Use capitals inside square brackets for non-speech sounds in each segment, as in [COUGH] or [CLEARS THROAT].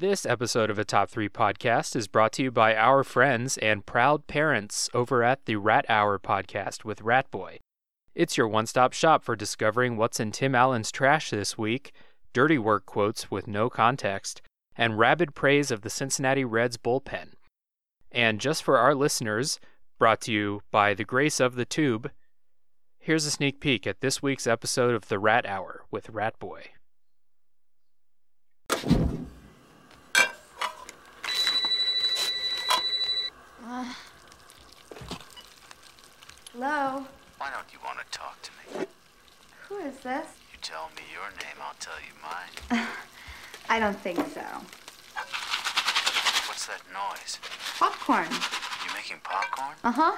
This episode of a Top 3 podcast is brought to you by our friends and proud parents over at the Rat Hour podcast with Ratboy. It's your one stop shop for discovering what's in Tim Allen's trash this week, dirty work quotes with no context, and rabid praise of the Cincinnati Reds bullpen. And just for our listeners, brought to you by the grace of the tube, here's a sneak peek at this week's episode of the Rat Hour with Ratboy. Hello? Why don't you want to talk to me? Who is this? You tell me your name, I'll tell you mine. [LAUGHS] I don't think so. What's that noise? Popcorn. You making popcorn? Uh huh.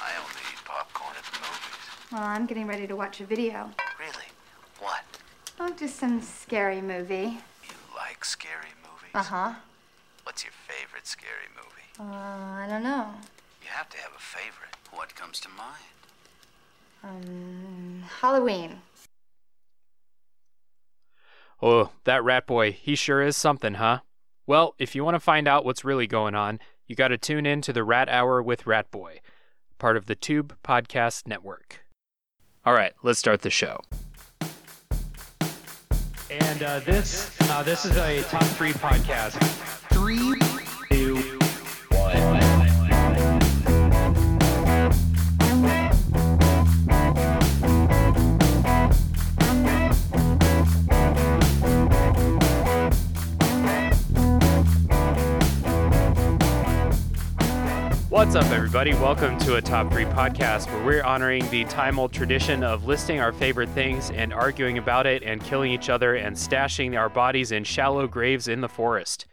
I only eat popcorn at the movies. Well, I'm getting ready to watch a video. Really? What? Oh, just some scary movie. You like scary movies? Uh huh. What's your favorite scary movie? Uh, I don't know. You have to have a favorite. What comes to mind? Um, Halloween. Oh, that rat boy, he sure is something, huh? Well, if you want to find out what's really going on, you got to tune in to the Rat Hour with Rat Boy, part of the Tube Podcast Network. All right, let's start the show. And uh, this uh, this is a top three podcast. What's up, everybody? Welcome to a Top 3 podcast where we're honoring the time old tradition of listing our favorite things and arguing about it and killing each other and stashing our bodies in shallow graves in the forest.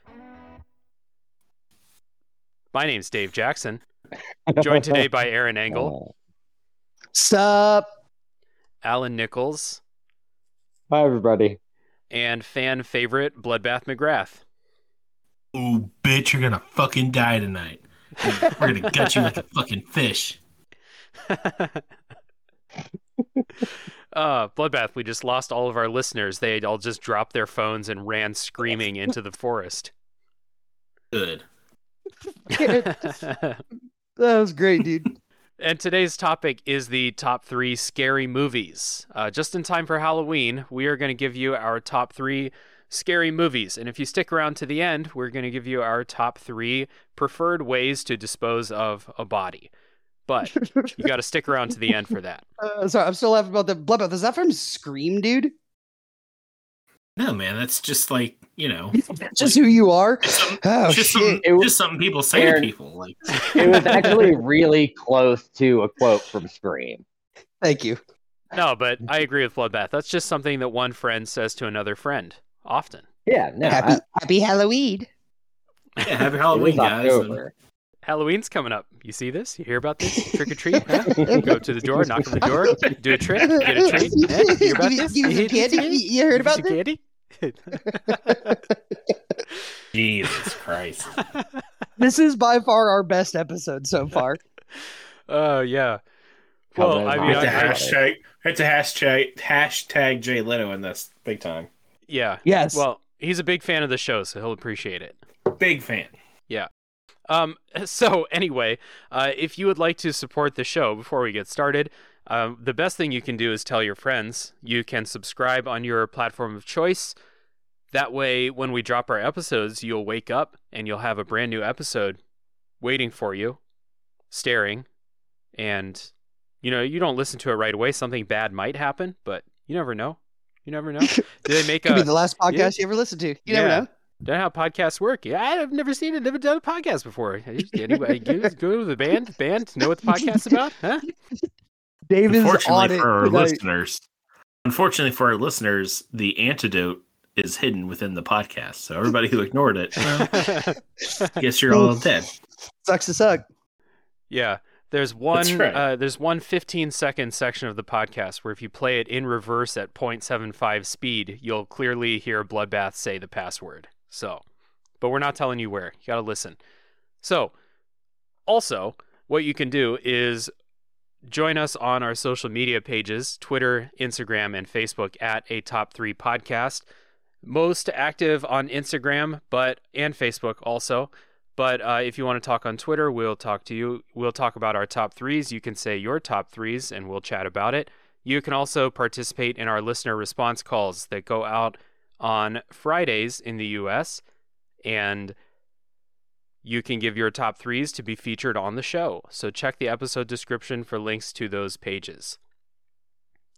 My name's Dave Jackson, joined today by Aaron Engel, Sup? Alan Nichols, Hi, everybody. and fan favorite Bloodbath McGrath. Ooh, bitch, you're gonna fucking die tonight. We're gonna gut you like a fucking fish. uh, Bloodbath, we just lost all of our listeners. They all just dropped their phones and ran screaming into the forest. Good. [LAUGHS] That was great, dude. And today's topic is the top three scary movies. Uh, just in time for Halloween, we are going to give you our top three scary movies. And if you stick around to the end, we're going to give you our top three preferred ways to dispose of a body. But you got to stick around to the end for that. [LAUGHS] Uh, sorry, I'm still laughing about the bloodbath. Is that from Scream, dude? No, man, that's just like you know, [LAUGHS] That's just who you are. Oh just shit! something, It was- just something people say Aaron- to people. Like, [LAUGHS] it was actually really close to a quote from Scream. Thank you. No, but I agree with Bloodbath. That's just something that one friend says to another friend often. Yeah, no, happy I- Happy Halloween. yeah, [LAUGHS] happy Halloween, guys. and- Halloween's coming up. You see this? You hear about this? [LAUGHS] Trick or treat? Huh? Go to the door, knock on the door, [LAUGHS] do a trick, get a treat. You hear about Give this? give You hear- candy? You- you heard about some this? candy? Jesus Christ. This is by far our best episode so far. Oh yeah. How Well, I mean, It's a I, I, hashtag. It's a hashtag. Hashtag Jay Leno in this big time. Yeah. Yes. Well, he's a big fan of the show, so he'll appreciate it. Big fan. Yeah. Um, so anyway, uh, if you would like to support the show before we get started, um, the best thing you can do is tell your friends. You can subscribe on your platform of choice. That way, when we drop our episodes, you'll wake up and you'll have a brand new episode waiting for you, staring, and you know you don't listen to it right away. Something bad might happen, but you never know. You never know. Do they make [LAUGHS] Could be the last podcast you ever listened to. You yeah. never know. Don't know how podcasts work. Yeah, I've never seen it, never done a podcast before. Anybody go, go to the band? Band know what the podcast's about? Huh? [LAUGHS] Dave is on Unfortunately it for our tonight. listeners, unfortunately for our listeners, the antidote is hidden within the podcast. So everybody who ignored it, [LAUGHS] well, guess you're all dead. Sucks to suck. yeah, there's [LAUGHS] one. Right. Uh, there's one 15 second section of the podcast where if you play it in reverse at 0.75 speed, you'll clearly hear Bloodbath say the password. So, but we're not telling you where. You got to listen. So, also, what you can do is join us on our social media pages Twitter, Instagram, and Facebook at a top three podcast. most active on Instagram, but and Facebook also. But uh, if you want to talk on Twitter, we'll talk to you. We'll talk about our top threes. You can say your top threes, and we'll chat about it. You can also participate in our listener response calls that go out on Fridays in the U.S. and you can give your top threes to be featured on the show. So check the episode description for links to those pages.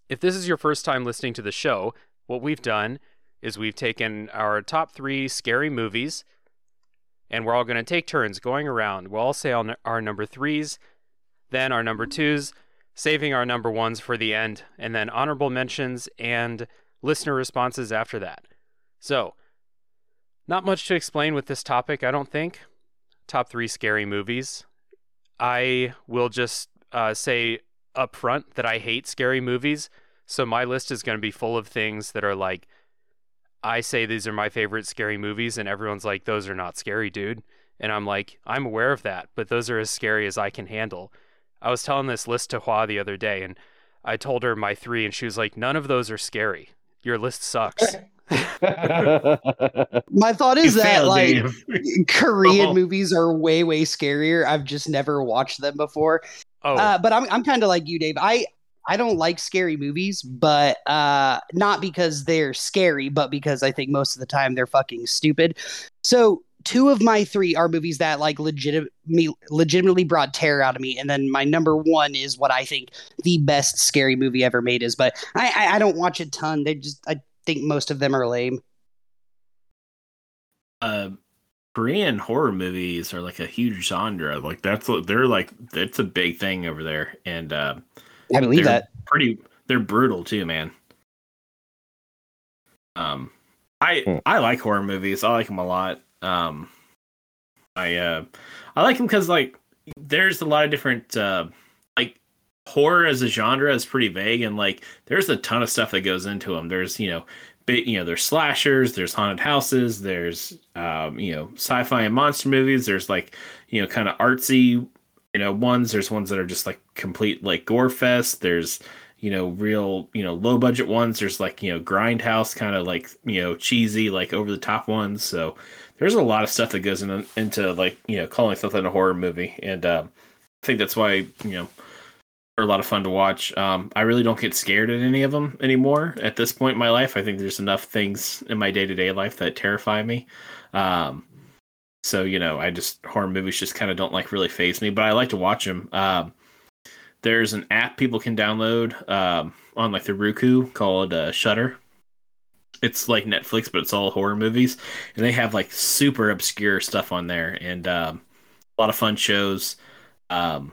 If this is your first time listening to the show, what we've done is we've taken our top three scary movies and we're all going to take turns going around. We'll all say our number threes, then our number twos, saving our number ones for the end, and then honorable mentions and listener responses after that. So, not much to explain with this topic, I don't think. Top three scary movies. I will just uh, say up front that I hate scary movies. So, my list is going to be full of things that are like I say these are my favorite scary movies, and everyone's like, those are not scary, dude. And I'm like, I'm aware of that, but those are as scary as I can handle. I was telling this list to Hua the other day, and I told her my three, and she was like, none of those are scary. Your list sucks. [LAUGHS] My thought is You that failed, like Dave. [LAUGHS] Korean Oh. movies are way way scarier. I've just never watched them before. oh, Uh, but I'm I'm kind of like you, Dave. I I don't like scary movies, but uh, not because they're scary, but because I think most of the time they're fucking stupid. So two of my three are movies that like legitimately legitimately brought terror out of me, and then my number one is what I think the best scary movie ever made is. But I I, I don't watch a ton. They just I think most of them are lame. uh Korean horror movies are like a huge genre. Like that's they're like that's a big thing over there. And uh I believe that. pretty they're brutal too, man. Um I Hmm. I like horror movies. I like them a lot. Um I uh I like them cuz like there's a lot of different uh like horror as a genre is pretty vague and like there's a ton of stuff that goes into them. There's, you know, big, you know, there's slashers, there's haunted houses, there's um, you know, sci-fi and monster movies, there's like, you know, kind of artsy, you know, ones, there's ones that are just like complete like gore fest, there's you know, real, you know, low budget ones, there's like, you know, grindhouse kind of like, you know, cheesy like over the top ones. So there's a lot of stuff that goes in, into like, you know, calling something a horror movie and um I think that's why, you know, are a lot of fun to watch. Um, I really don't get scared at any of them anymore at this point in my life. I think there's enough things in my day to day life that terrify me. Um, so you know, I just horror movies just kind of don't like really phase me, but I like to watch them. Um, there's an app people can download um, on like the Roku called uh, Shudder. It's like Netflix, but it's all horror movies, and they have like super obscure stuff on there, and um, a lot of fun shows. Um,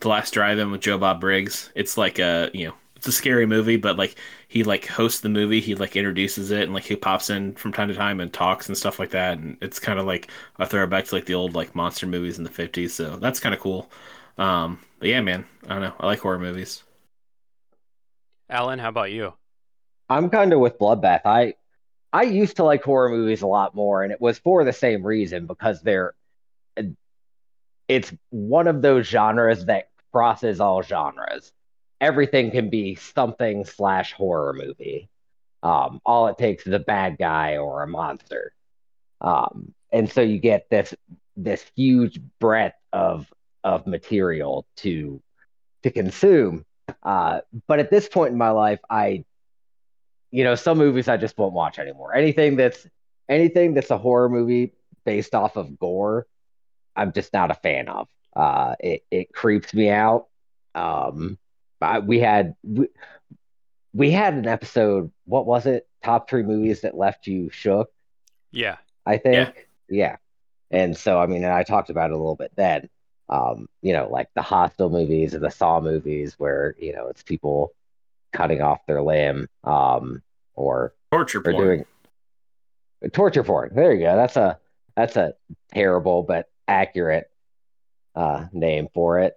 the Last Drive-In with Joe Bob Briggs. It's like a you know it's a scary movie, but like he like hosts the movie, he like introduces it, and like he pops in from time to time and talks and stuff like that, and it's kind of like a throwback to like the old like monster movies in the fifties. So that's kind of cool. Um, but yeah, man, I don't know. I like horror movies. Alan, how about you? I'm kind of with Bloodbath. I I used to like horror movies a lot more, and it was for the same reason because they're it's one of those genres that crosses all genres. Everything can be something slash horror movie. Um, all it takes is a bad guy or a monster. Um, and so you get this this huge breadth of of material to to consume. Uh, but at this point in my life, I you know, some movies I just won't watch anymore. Anything that's anything that's a horror movie based off of gore, I'm just not a fan of. Uh, it it creeps me out. Um, I, we had we, we had an episode. What was it? Top three movies that left you shook. Yeah. I think. Yeah. And so, I mean, and I talked about it a little bit then. Um, you know, like the Hostel movies and the Saw movies, where you know it's people cutting off their limb, um, or Torture or porn. doing torture porn. There you go. That's a that's a terrible but accurate uh, name for it.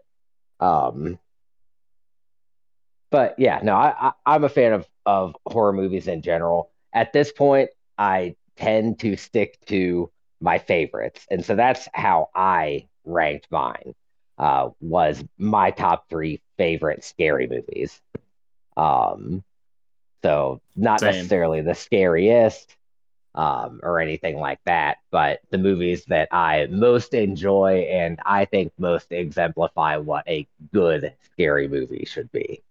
Um, but yeah, no, I, I I'm a fan of of horror movies in general. At this point, I tend to stick to my favorites, and so that's how I ranked mine. Uh, was my top three favorite scary movies. Um, So not Same. necessarily the scariest um, or anything like that, but the movies that I most enjoy and I think most exemplify what a good scary movie should be.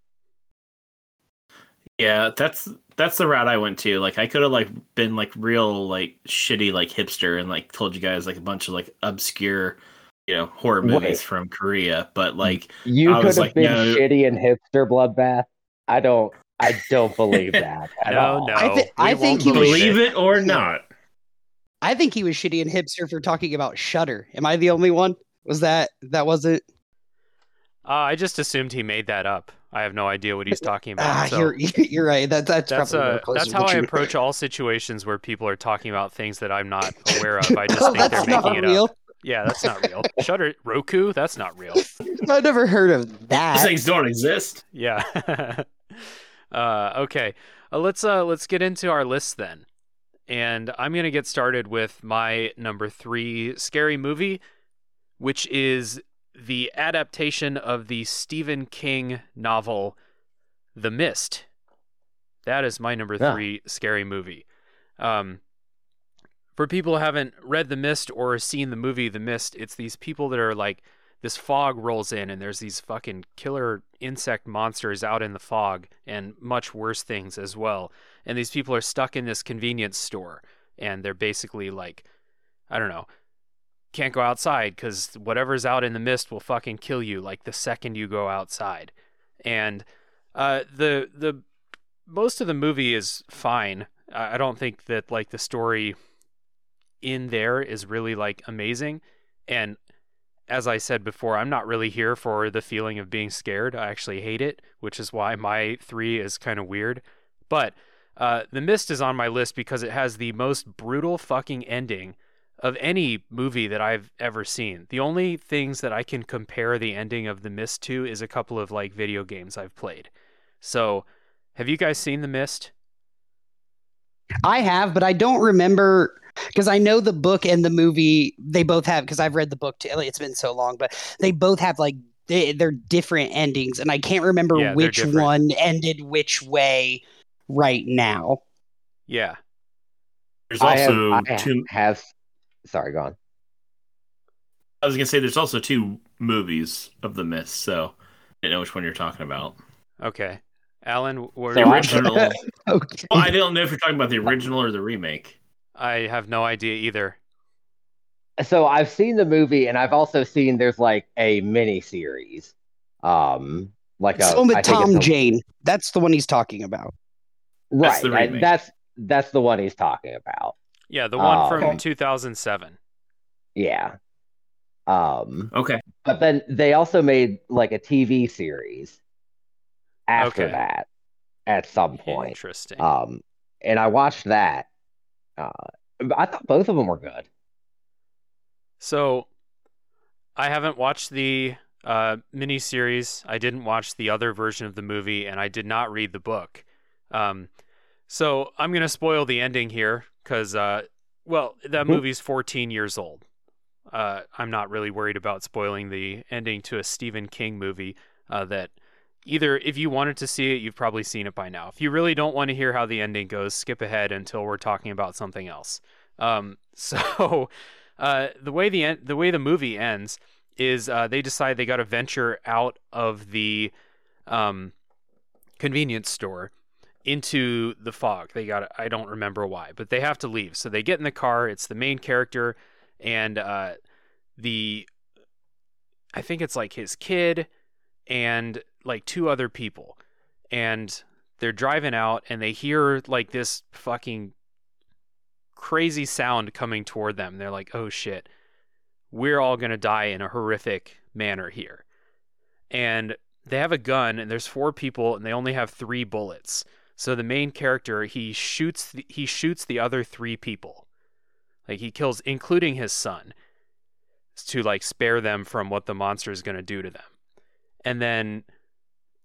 Yeah, that's that's the route I went to. Like I could have like been like real like shitty like hipster and like told you guys like a bunch of like obscure, you know, horror Wait. movies from Korea. But like You I could was have like, been no. shitty and hipster bloodbath. I don't. I don't believe [LAUGHS] that at No, all. no. I thi- we I think you was- believe it or not. I think he was shitty and hipster for talking about Shudder. Am I the only one? Was that that wasn't? Uh, I just assumed he made that up. I have no idea what he's talking about. Ah, so you're [LAUGHS] you're right. That that's, that's probably more uh, that's how the I truth. approach all situations where people are talking about things that I'm not [LAUGHS] aware of. I just Oh, think they're that's making not it real. up. Yeah, that's not real. [LAUGHS] Shudder Roku, that's not real. I've never heard of These that. things don't exist. Yeah. uh, okay. Uh, let's uh, let's get into our list then, and I'm gonna get started with my number three scary movie, which is the adaptation of the Stephen King novel, The Mist. That is my number Yeah. three scary movie. Um, for people who haven't read The Mist or seen the movie The Mist, it's these people that are like this fog rolls in and there's these fucking killer insect monsters out in the fog and much worse things as well. And these people are stuck in this convenience store and they're basically like, I don't know, can't go outside because whatever's out in the mist will fucking kill you like the second you go outside. And uh, the the most of the movie is fine. I don't think that like the story in there is really like amazing. And as I said before, I'm not really here for the feeling of being scared. I actually hate it, which is why my three is kind of weird. But uh, The Mist is on my list because it has the most brutal fucking ending of any movie that I've ever seen. The only things that I can compare the ending of The Mist to is a couple of like video games I've played. So, have you guys seen The Mist? I have, but I don't remember because I know the book and the movie. They both have because I've read the book too. It's been so long, but they both have like they, they're different endings, and I can't remember Yeah, which one ended which way right now. Yeah. There's I have, also I two. have. Sorry, go on. I was gonna say there's also two movies of the Mist, so I didn't know which one you're talking about. Okay. Alan, what So The I- original. [LAUGHS] well, I don't know if you're talking about the original or the remake. I have no idea either. So I've seen the movie, and I've also seen there's like a mini series, um, like a the with I Tom a- Jane. That's the one he's talking about. That's right? the I- that's that's the one he's talking about. Yeah, the one Oh, from okay. 2007. Yeah. Um, Okay. but then they also made like a TV series after Okay. that at some point. Interesting. Um, and I watched that. Uh, I thought both of them were good. So, I haven't watched the uh, miniseries. I didn't watch the other version of the movie, and I did not read the book. Um, so I'm gonna spoil the ending here because, uh, well, that Mhm. movie's 14 years old. Uh, I'm not really worried about spoiling the ending to a Stephen King movie. Uh, that either if you wanted to see it, you've probably seen it by now. If you really don't want to hear how the ending goes, skip ahead until we're talking about something else. Um, [LAUGHS] so uh, the way the en- the way the movie ends is uh, they decide they got to venture out of the um, convenience store into the fog. They got I don't remember why, but they have to leave. So they get in the car. It's the main character and uh, the I think it's like his kid and like two other people, and they're driving out and they hear like this fucking crazy sound coming toward them. They're like, "Oh shit, we're all gonna die in a horrific manner here." And they have a gun, and there's four people, and they only have three bullets. So the main character he shoots the, he shoots the other three people, like he kills, including his son, to like spare them from what the monster is gonna do to them. And then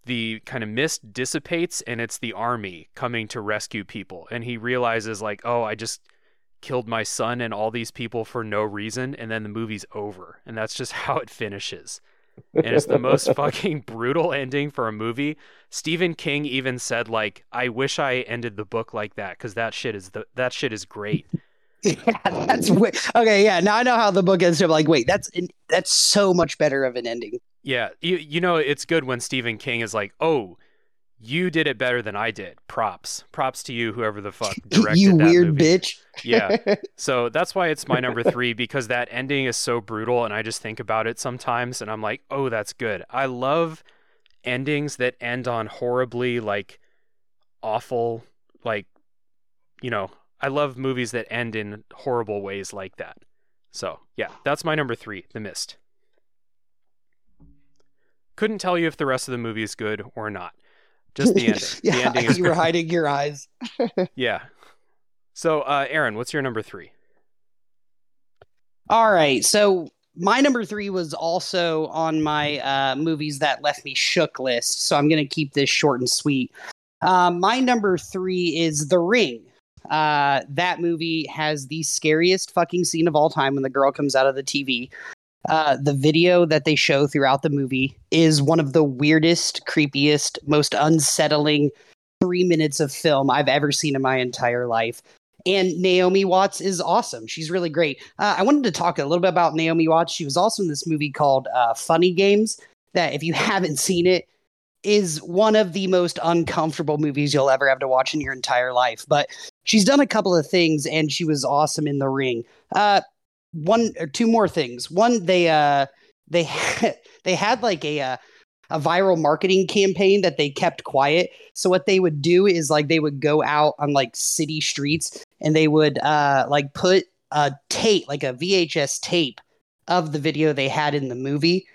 the kind of mist dissipates, and it's the army coming to rescue people. And he realizes like, oh, I just killed my son and all these people for no reason and then the movie's over and that's just [LAUGHS] how it finishes and it's the most [LAUGHS] fucking brutal ending for a movie. Stephen King even said like, "I wish I ended the book like that because that shit is the that shit is great." [LAUGHS] yeah, that's okay. Yeah, now I know how the book ends. I'm like, wait, that's that's so much better of an ending. Yeah, you you know it's good when Stephen King is like, "Oh, you did it better than I did. Props, props to you, whoever the fuck [LAUGHS] directed you that weird movie." bitch. Yeah. [LAUGHS] So that's why it's my number three because that ending is so brutal, and I just think about it sometimes, and I'm like, "Oh, that's good." I love endings that end on horribly like awful, like you know, I love movies that end in horrible ways like that. So yeah, that's my number three, The Mist. Couldn't tell you if the rest of the movie is good or not. Just the [LAUGHS] ending. yeah, the ending you were hiding your eyes. [LAUGHS] Yeah. So, uh, Aaron, what's your number three? All right, so my number three was also on my uh, movies that left me shook list. So I'm going to keep this short and sweet. Um, my number three is The Ring. Uh, that movie has the scariest fucking scene of all time when the girl comes out of the TV. Uh, the video that they show throughout the movie is one of the weirdest, creepiest, most unsettling three minutes of film I've ever seen in my entire life. And Naomi Watts is awesome. She's really great. Uh, I wanted to talk a little bit about Naomi Watts. She was also in this movie called uh, Funny Games. That, if you [LAUGHS] haven't seen it, is one of the most uncomfortable movies you'll ever have to watch in your entire life. But she's done a couple of things, and she was awesome in The Ring. Uh, one or two more things. One, they uh, they [LAUGHS] they had like a uh, a viral marketing campaign that they kept quiet. So what they would do is like they would go out on like city streets and they would uh like put a tape, like a VHS tape of the video they had in the movie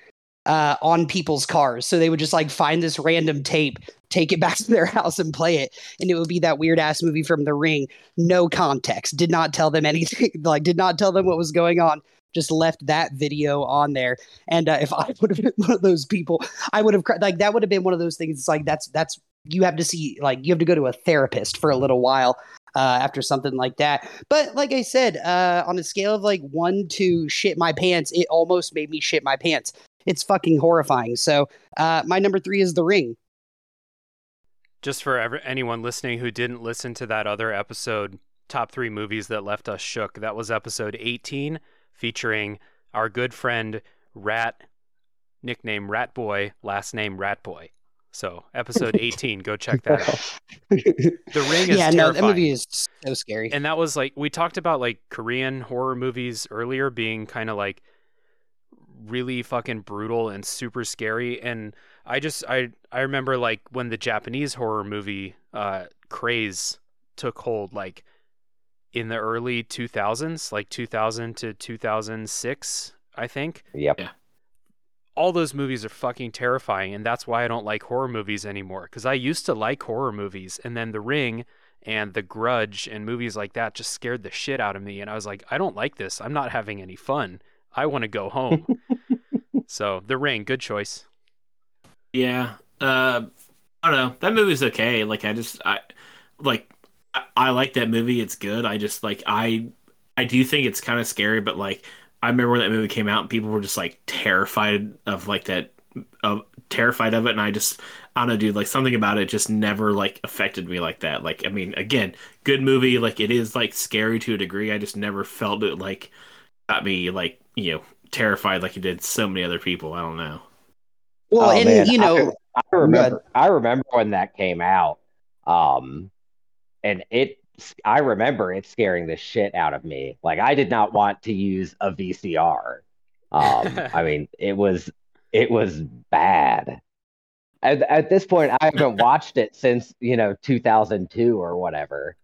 uh on people's cars. So they would just like find this random tape, take it [LAUGHS] back to their house and play it. And it would be that weird ass movie from the ring. No context. Did not tell them [LAUGHS] anything, like did not tell them what was going on just left that video on there. And uh, if [LAUGHS] I would have been one of those people, I would have cr- like that would have been one of those things. It's like that's that's you have to see like you have to go to a therapist for a little while uh, after something like that. But like I said, uh, on a scale of like one to shit my pants, it almost made me shit my pants. It's fucking horrifying. So uh, my number three is The Ring. Just for ever, anyone listening who didn't listen to that other episode, top three movies that left us shook, that was episode 18, featuring our good friend Rat, nickname Rat Boy, last name Rat Boy. So, episode [LAUGHS] 18, go check that out. [LAUGHS] The Ring is yeah, no, that movie is so scary. and that was like we talked about like Korean horror movies earlier being kind of like really fucking brutal and super scary and I just I I remember like when the Japanese horror movie uh craze took hold like in the early 2000s like 2000 to 2006 I think Yep. all those movies are fucking terrifying and that's why I don't like horror movies anymore cuz I used to like horror movies and then The Ring and The Grudge and movies like that just scared the shit out of me and I was like I don't like this. I'm not having any fun. I want to go home. [LAUGHS] so, The Ring, good choice. Yeah. Uh, I don't know. That movie's okay. Like I just I like I, I like that movie. It's good. I just like I I do think it's kind of scary, but like I remember when that movie came out and people were just like terrified of like that of terrified of it and I just I don't know, dude, like something about it just never like affected me like that. Like I mean, again, good movie, like it is like scary to a degree. I just never felt it like got me like, you know, terrified like it did so many other people. I don't know. well, Oh, and man, you know, I, I remember. I remember when that came out, um, and it. I remember it scaring the shit out of me. Like I did not want to use a VCR. Um, [LAUGHS] I mean, it was it was bad. At, at this point, I haven't watched it since you know 2002 or whatever.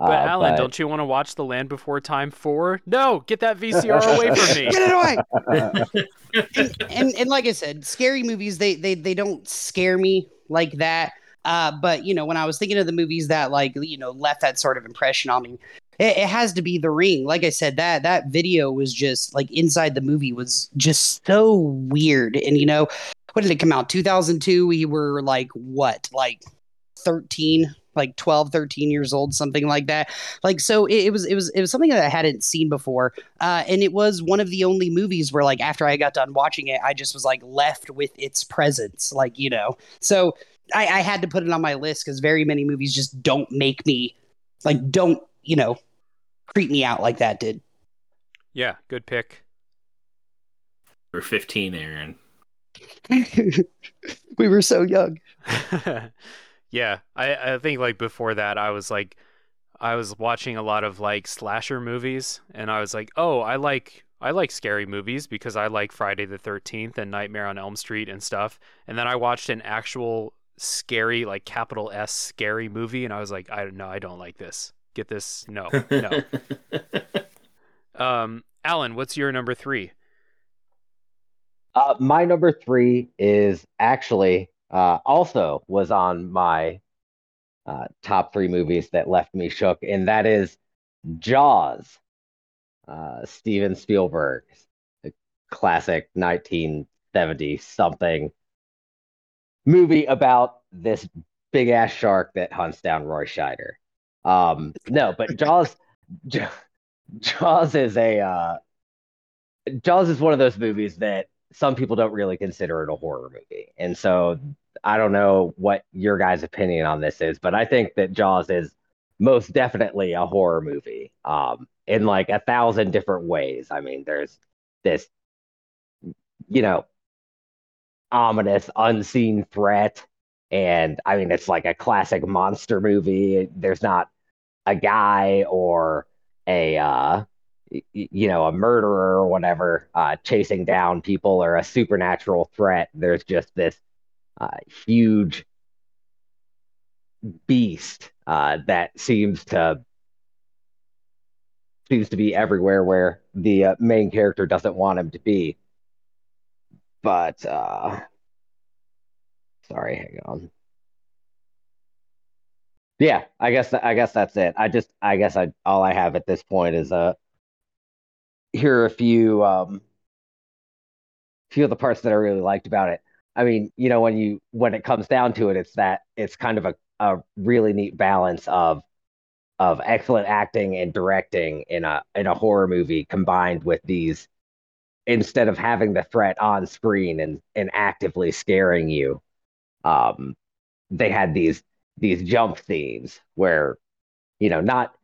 But Uh, Alan, but- don't you want to watch The Land Before Time 4? No, get that VCR away from me. get it away. [LAUGHS] and, and and like I said, scary movies they they they don't scare me like that. Uh, but you know, when I was thinking of the movies that like you know left that sort of impression on me, it, it has to be The Ring. Like I said, that that video was just like inside the movie was just so weird. And you know, when did it come out? Two thousand two. We were like what, like 13 like 12 13 years old something like that. Like so it, it was it was it was something that i hadn't seen before. Uh, and it was one of the only movies where like after i got done watching it i just was like left with its presence like you know. So i, I had to put it on my list because very many movies just don't make me like don't you know creep me out like that did. Yeah, good pick. We're 15, Aaron. [LAUGHS] we were so young [LAUGHS] yeah, I, I think like before that, I was like, I was watching a lot of like slasher movies, and I was like, oh, I like I like scary movies because I like Friday the Thirteenth and Nightmare on Elm Street and stuff. And then I watched an actual scary, like capital S scary movie, and I was like, I don't know, I don't like this. Get this? No, no. [LAUGHS] um, Alan, what's your number three? Uh, my number three is actually uh, also was on my uh, top three movies that left me shook, and that is Jaws, uh, Steven Spielberg, classic 1970 something movie about this big ass shark that hunts down Roy Scheider. Um, no, but [LAUGHS] Jaws, Jaws is a uh, Jaws is one of those movies that some people don't really consider it a horror movie. And so I don't know what your guys' opinion on this is, but I think that Jaws is most definitely a horror movie um, in like a thousand different ways. I mean, there's this, you know, ominous, unseen threat. And I mean, it's like a classic monster movie. There's not a guy or a, uh, you know, a murderer or whatever uh, chasing down people or a supernatural threat. There's just this uh, huge beast uh, that seems to seems to be everywhere where the uh, main character doesn't want him to be. But uh, sorry, hang on. Yeah, I guess I guess that's it. I just I guess I all I have at this point is uh here are a few um few of the parts that I really liked about it. I mean, you know, when you when it comes down to it, it's that it's kind of a, a really neat balance of of excellent acting and directing in a in a horror movie combined with these instead of having the threat on screen and and actively scaring you um they had these these jump scenes where you know not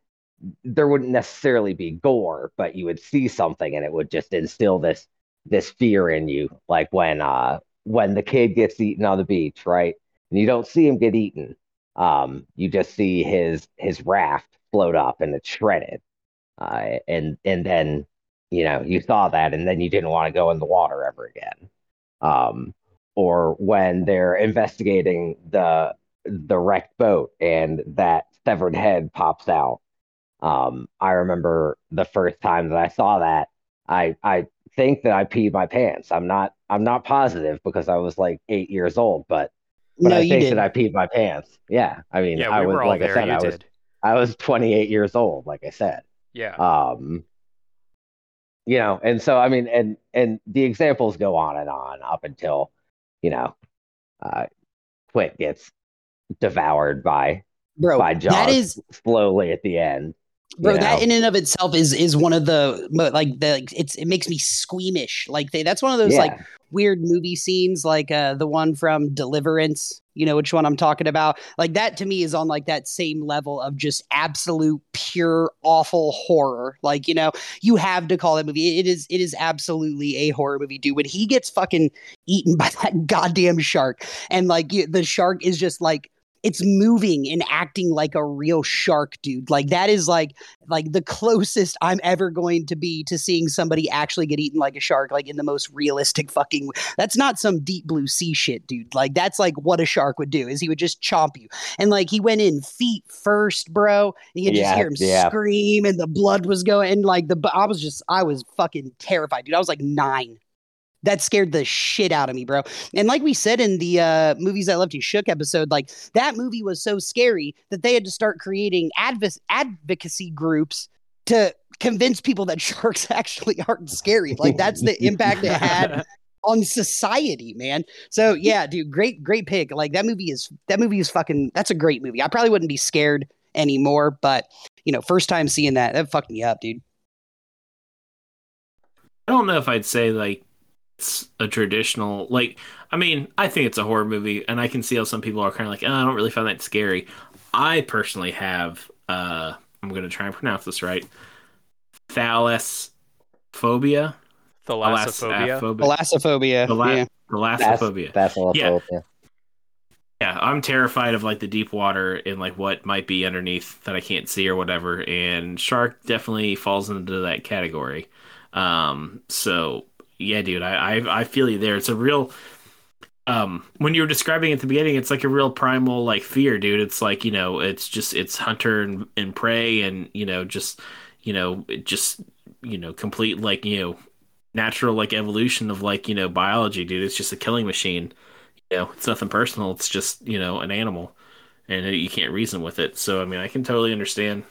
there wouldn't necessarily be gore but you would see something and it would just instill this this fear in you. Like when uh when the kid gets eaten on the beach right? And you don't see him get eaten. Um you just see his his raft float up and it's shredded. Uh and and then you know you saw that and then you didn't want to go in the water ever again. Um or when they're investigating the the wrecked boat and that severed head pops out. Um, I remember the first time that I saw that, I I think that I peed my pants. I'm not I'm not positive because I was like eight years old, but but no, I think did. that I peed my pants. Yeah, I mean, Yeah, I we was were all like there. I said, you I was did. I was 28 years old, like I said. Yeah. Um, you know, and so I mean, and and the examples go on and on up until you know, uh, Quint gets devoured by bro by Jaws that is slowly at the end. bro you that in and of itself is is one of the mo- like the like, it's it makes me squeamish like they, that's one of those yeah. like weird movie scenes like uh the one from deliverance you know which one i'm talking about? Like that to me is on like that same level of just absolute pure awful horror. Like you know you have to call that movie. It is it is absolutely a horror movie dude. When he gets fucking eaten [LAUGHS] by that goddamn shark and like the shark is just like it's moving and acting like a real shark dude. Like that is like like the closest i'm ever going to be to seeing somebody actually get eaten like a shark like in the most realistic fucking that's not some deep blue sea shit dude. Like that's like what a shark would do is he would just chomp you. And like he went in feet first bro and you could just hear him yeah. scream and the blood was going and like the i was just i was fucking terrified dude. I was like nine that scared the shit out of me, bro. And like we said in the uh, movies that left you shook episode, like that movie was so scary that they had to start creating adv- advocacy groups to convince people that [LAUGHS] sharks actually aren't scary. Like that's the impact it had [LAUGHS] on society, man. So yeah, dude, great, great pick. Like that movie is that movie is fucking. That's a great movie. I probably wouldn't be scared anymore, but you know, first time seeing that, that fucked me up, dude. I don't know if I'd say like it's a traditional like. I mean, I think it's a horror movie, and I can see how some people are kind of like, oh, I don't really find that scary. I personally have. uh I'm going to try and pronounce this right. Thalassophobia. Thalassophobia. Thalassophobia. Thala- yeah. Thalassophobia. That's a Yeah. yeah. Yeah, I'm terrified of like the deep water and like what might be underneath that I can't see or whatever. And shark definitely falls into that category. Um, so yeah, dude, I, I I feel you there. It's a real um when you were describing at the beginning, it's like a real primal like fear, dude. It's like, you know, it's just it's hunter and, and prey and you know, just you know, just you know, complete like, you know, natural like evolution of like, you know, biology, dude. It's just a killing machine you know, it's nothing personal. It's just you know an animal, and you can't reason with it. So I mean, I can totally understand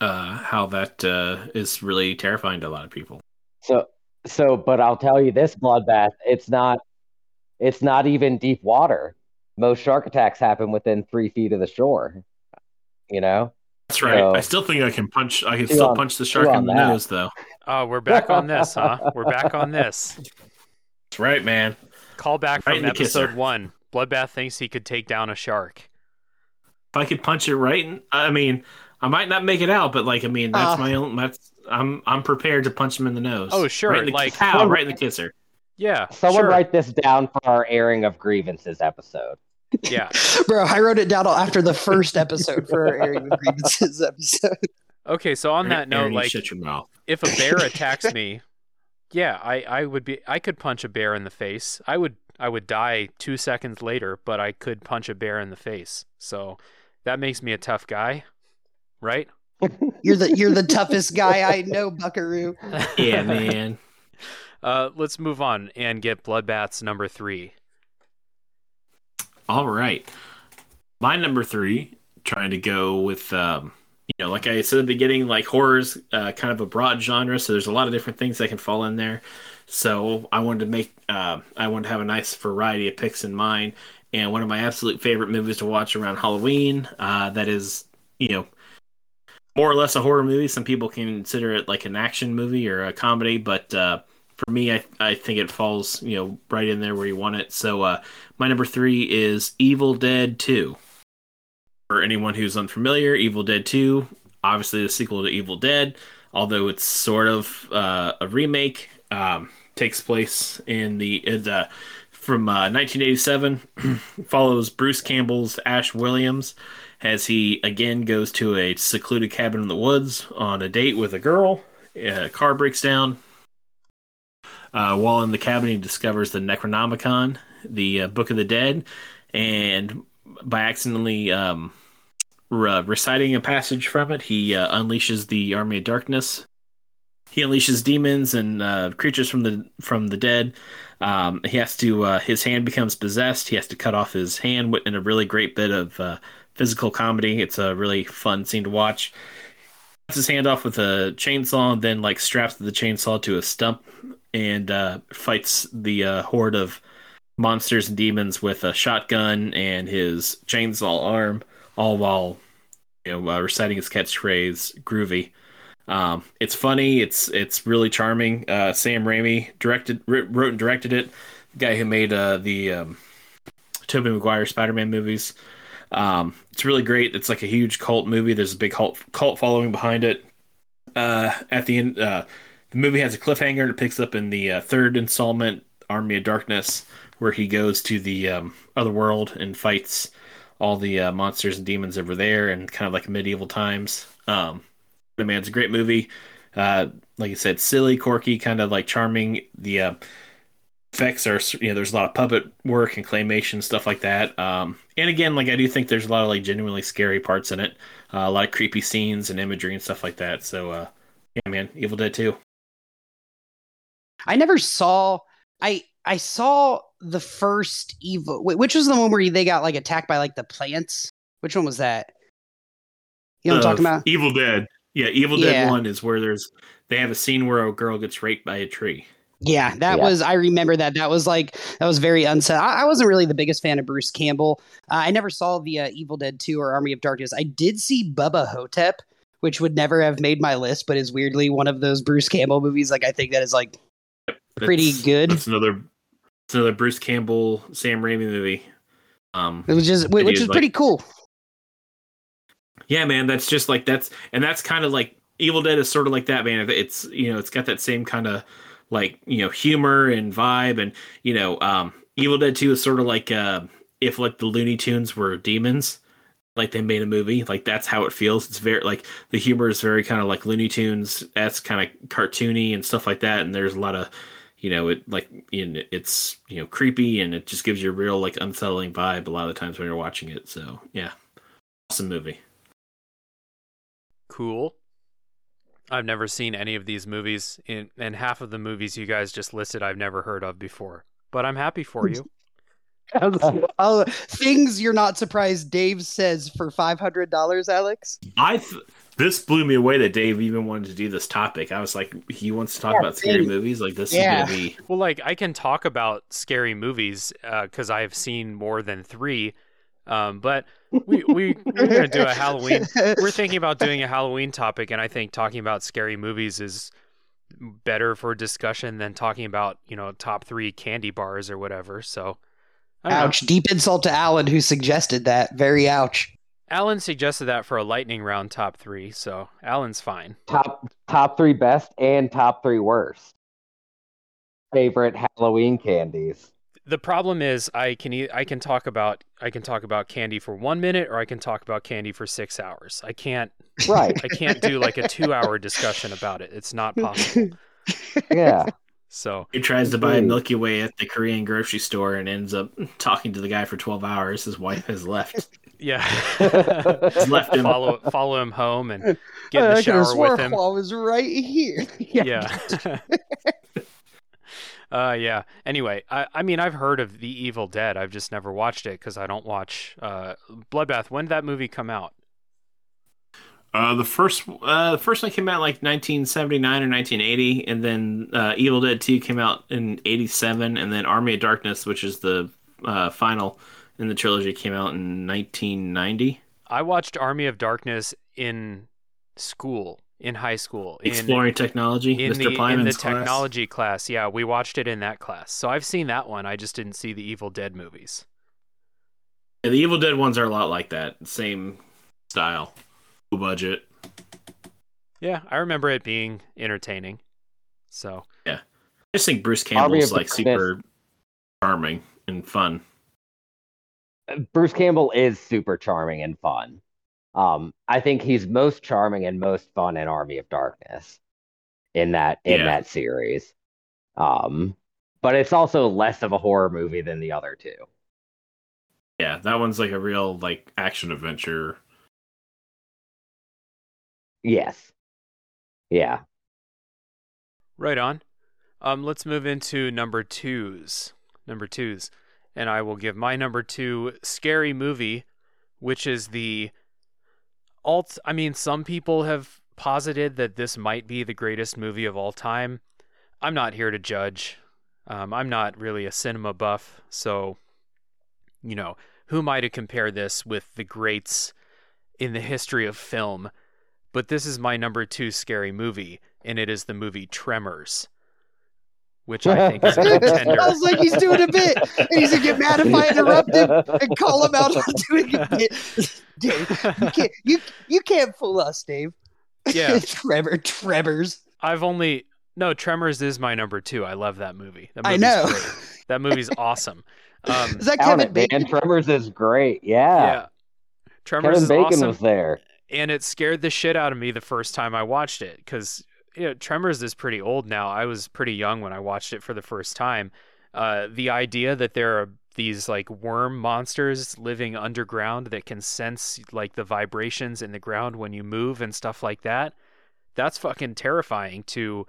uh, how that uh, is really terrifying to a lot of people. So so but I'll tell you this bloodbath, it's not it's not even deep water. Most shark attacks happen within three feet of the shore. You know? That's right. So- I still think I can punch. I can still on- punch the shark on in the that. nose, though. Oh, we're back on this, huh? We're back on [LAUGHS] this. That's right, man. Call back Right from in the episode kisser. one. Bloodbath thinks he could take down a shark. If I could punch it right, in, I mean, I might not make it out, but like, I mean, that's Ah. my own. That's I'm I'm prepared to punch him in the nose. Oh, sure, right in the, like- pow, right in the kisser. Yeah, Someone sure. write this down for our airing of grievances episode. Yeah. [LAUGHS] Bro, I wrote it down after the first episode for our airing of grievances episode. Okay, so on that note, Aaron, like shut your mouth. if a bear [LAUGHS] attacks me, yeah, I, I would be I could punch a bear in the face. I would I would die two seconds later, but I could punch a bear in the face. So that makes me a tough guy, right? You're the you're the toughest guy I know, Buckaroo. [LAUGHS] Yeah, [LAUGHS] man. Uh, let's move on and get bloodbaths number three. All right. My number three, trying to go with, um, you know, like I said at the beginning, like horror's uh, kind of a broad genre, so there's a lot of different things that can fall in there. So I wanted to make, uh, I wanted to have a nice variety of picks in mind. And one of my absolute favorite movies to watch around Halloween, uh, that is, you know, more or less a horror movie. Some people can consider it like an action movie or a comedy, but uh, for me, I, I think it falls, you know, right in there where you want it. So uh, my number three is Evil Dead 2. For anyone who's unfamiliar, Evil Dead 2, obviously the sequel to Evil Dead, although it's sort of uh, a remake, um, takes place in the is, uh, from uh, 1987, [CLEARS THROAT] follows Bruce Campbell's Ash Williams as he again goes to a secluded cabin in the woods on a date with a girl. A car breaks down. Uh, while in the cabin, he discovers the Necronomicon, the uh, Book of the Dead, and by accidentally um, re- reciting a passage from it, he uh, unleashes the Army of Darkness. He unleashes demons and uh, creatures from the from the dead. Um, he has to. Uh, his hand becomes possessed. He has to cut off his hand in a really great bit of uh, physical comedy. It's a really fun scene to watch. Cuts his hand off with a chainsaw, and then like straps the chainsaw to a stump and uh, fights the uh, horde of monsters and demons with a shotgun and his chainsaw arm, all while you know uh, reciting his catchphrase "groovy." Um, it's funny. It's it's really charming. Uh, Sam Raimi directed, wrote and directed it. The guy who made uh, the um, Tobey Maguire Spider-Man movies. Um, it's really great. It's like a huge cult movie. There's a big cult cult following behind it. Uh, at the end, uh, the movie has a cliffhanger and it picks up in the uh, third installment, Army of Darkness, where he goes to the um, other world and fights all the uh, monsters and demons over there, and kind of like medieval times. Um, but man, it's a great movie. Uh, like I said, silly, quirky, kind of like charming. The uh, effects are, you know, there's a lot of puppet work and claymation stuff like that. Um, and again, like I do think there's a lot of like genuinely scary parts in it. Uh, a lot of creepy scenes and imagery and stuff like that. So, uh, yeah, man, Evil Dead 2. I never saw. I I saw the first evil. Which was the one where they got like attacked by like the plants? Which one was that? You know what I'm talking Uh, about? Evil Dead. Yeah, Evil Dead Yeah. 1 is where there's they have a scene where a girl gets raped by a tree. Yeah, that Yeah. was. I remember that. That was like that was very unset. I, I wasn't really the biggest fan of Bruce Campbell. Uh, I never saw the uh, Evil Dead Two or Army of Darkness. I did see Bubba Ho-Tep, which would never have made my list, but is weirdly one of those Bruce Campbell movies. Like I think that is like pretty That's- good. That's another, it's another Bruce Campbell, Sam Raimi movie. Um, It was just which, which is is like- pretty cool. yeah, man, that's just like that's and that's kind of like Evil Dead is sort of like that, man. It's you know, it's got that same kind of like you know humor and vibe, and you know, um, Evil Dead Two is sort of like uh, if like the Looney Tunes were demons, like they made a movie, like that's how it feels. It's very like the humor is very kind of like Looney Tunes, that's kind of cartoony and stuff like that, and there's a lot of you know it like in it's you know creepy and it just gives you a real like unsettling vibe a lot of the times when you're watching it. So yeah, awesome movie. Cool. I've never seen any of these movies, in, and half of the movies you guys just listed I've never heard of before. But I'm happy for you. [LAUGHS] [LAUGHS] Oh, things you're not surprised Dave says for five hundred dollars, Alex. I th- this blew me away that Dave even wanted to do this topic. I was like, he wants to talk Yeah, about scary Dave. movies. Like this Yeah. is gonna be Well, like I can talk about scary movies because I've seen more than three. Um, but we we we're gonna do a [LAUGHS] Halloween. We're thinking about doing a Halloween topic, and I think talking about scary movies is better for discussion than talking about you know top three candy bars or whatever. So, I don't know. Ouch! Deep insult to Alan who suggested that. Very ouch. Alan suggested that for a lightning round top three, so Alan's fine. top top three best and top three worst favorite Halloween candies. The problem is I can e- I can talk about I can talk about candy for one minute or I can talk about candy for six hours. I can't Right. I can't do like a two hour discussion about it. It's not possible. [LAUGHS] Yeah. So he tries to buy a Milky Way at the Korean grocery store and ends up talking to the guy for twelve hours. His wife has left. yeah, [LAUGHS] left him. follow follow him home and get in the could have shower with him. Claw was right here. [LAUGHS] Yeah. Uh yeah. Anyway, I I mean I've heard of The Evil Dead. I've just never watched it because I don't watch uh Bloodbath. When did that movie come out? Uh, the first uh, the first one came out like 1979 or 1980, and then uh, Evil Dead 2 came out in 87, and then Army of Darkness, which is the uh, final in the trilogy, came out in 1990. I watched Army of Darkness in school, in high school, in Exploring technology, in Mr. the in the Plyman's class. technology class. Yeah, we watched it in that class. So I've seen that one. I just didn't see the Evil Dead movies. Yeah, the Evil Dead ones are a lot like that, same style, low budget. Yeah, I remember it being entertaining. So yeah, I just think Bruce Campbell's like Darkness. super charming and fun. Bruce Campbell is super charming and fun. Um, I think he's most charming and most fun in Army of Darkness in that in Yeah. that series. Um, but it's also less of a horror movie than the other two. Yeah, that one's like a real like action adventure. Yes. Yeah. right on. Um, let's move into number twos. Number twos, and I will give my number two scary movie, which is the alt. I mean, some people have posited that this might be the greatest movie of all time. I'm not here to judge. Um, I'm not really a cinema buff, so you know, who am I to compare this with the greats in the history of film? But this is my number two scary movie, and it is the movie Tremors, which I think is [LAUGHS] a contender. I was like, he's doing a bit, and he's gonna get mad if I interrupt him and call him out on doing a bit. Dave, you can't, you you can't fool us, Dave. Yeah. [LAUGHS] Trevor, Trevor's. I've only no Tremors is my number two. I love that movie. That I movie's know. great. That movie's [LAUGHS] awesome. Um, Is that Kevin it, Bacon? man. Tremors is great. Yeah. yeah, Tremors Kevin is Bacon awesome, was there. and it scared the shit out of me the first time I watched it because you know, Tremors is pretty old now. I was pretty young when I watched it for the first time. Uh, the idea that there are these like worm monsters living underground that can sense like the vibrations in the ground when you move and stuff like that that's fucking terrifying to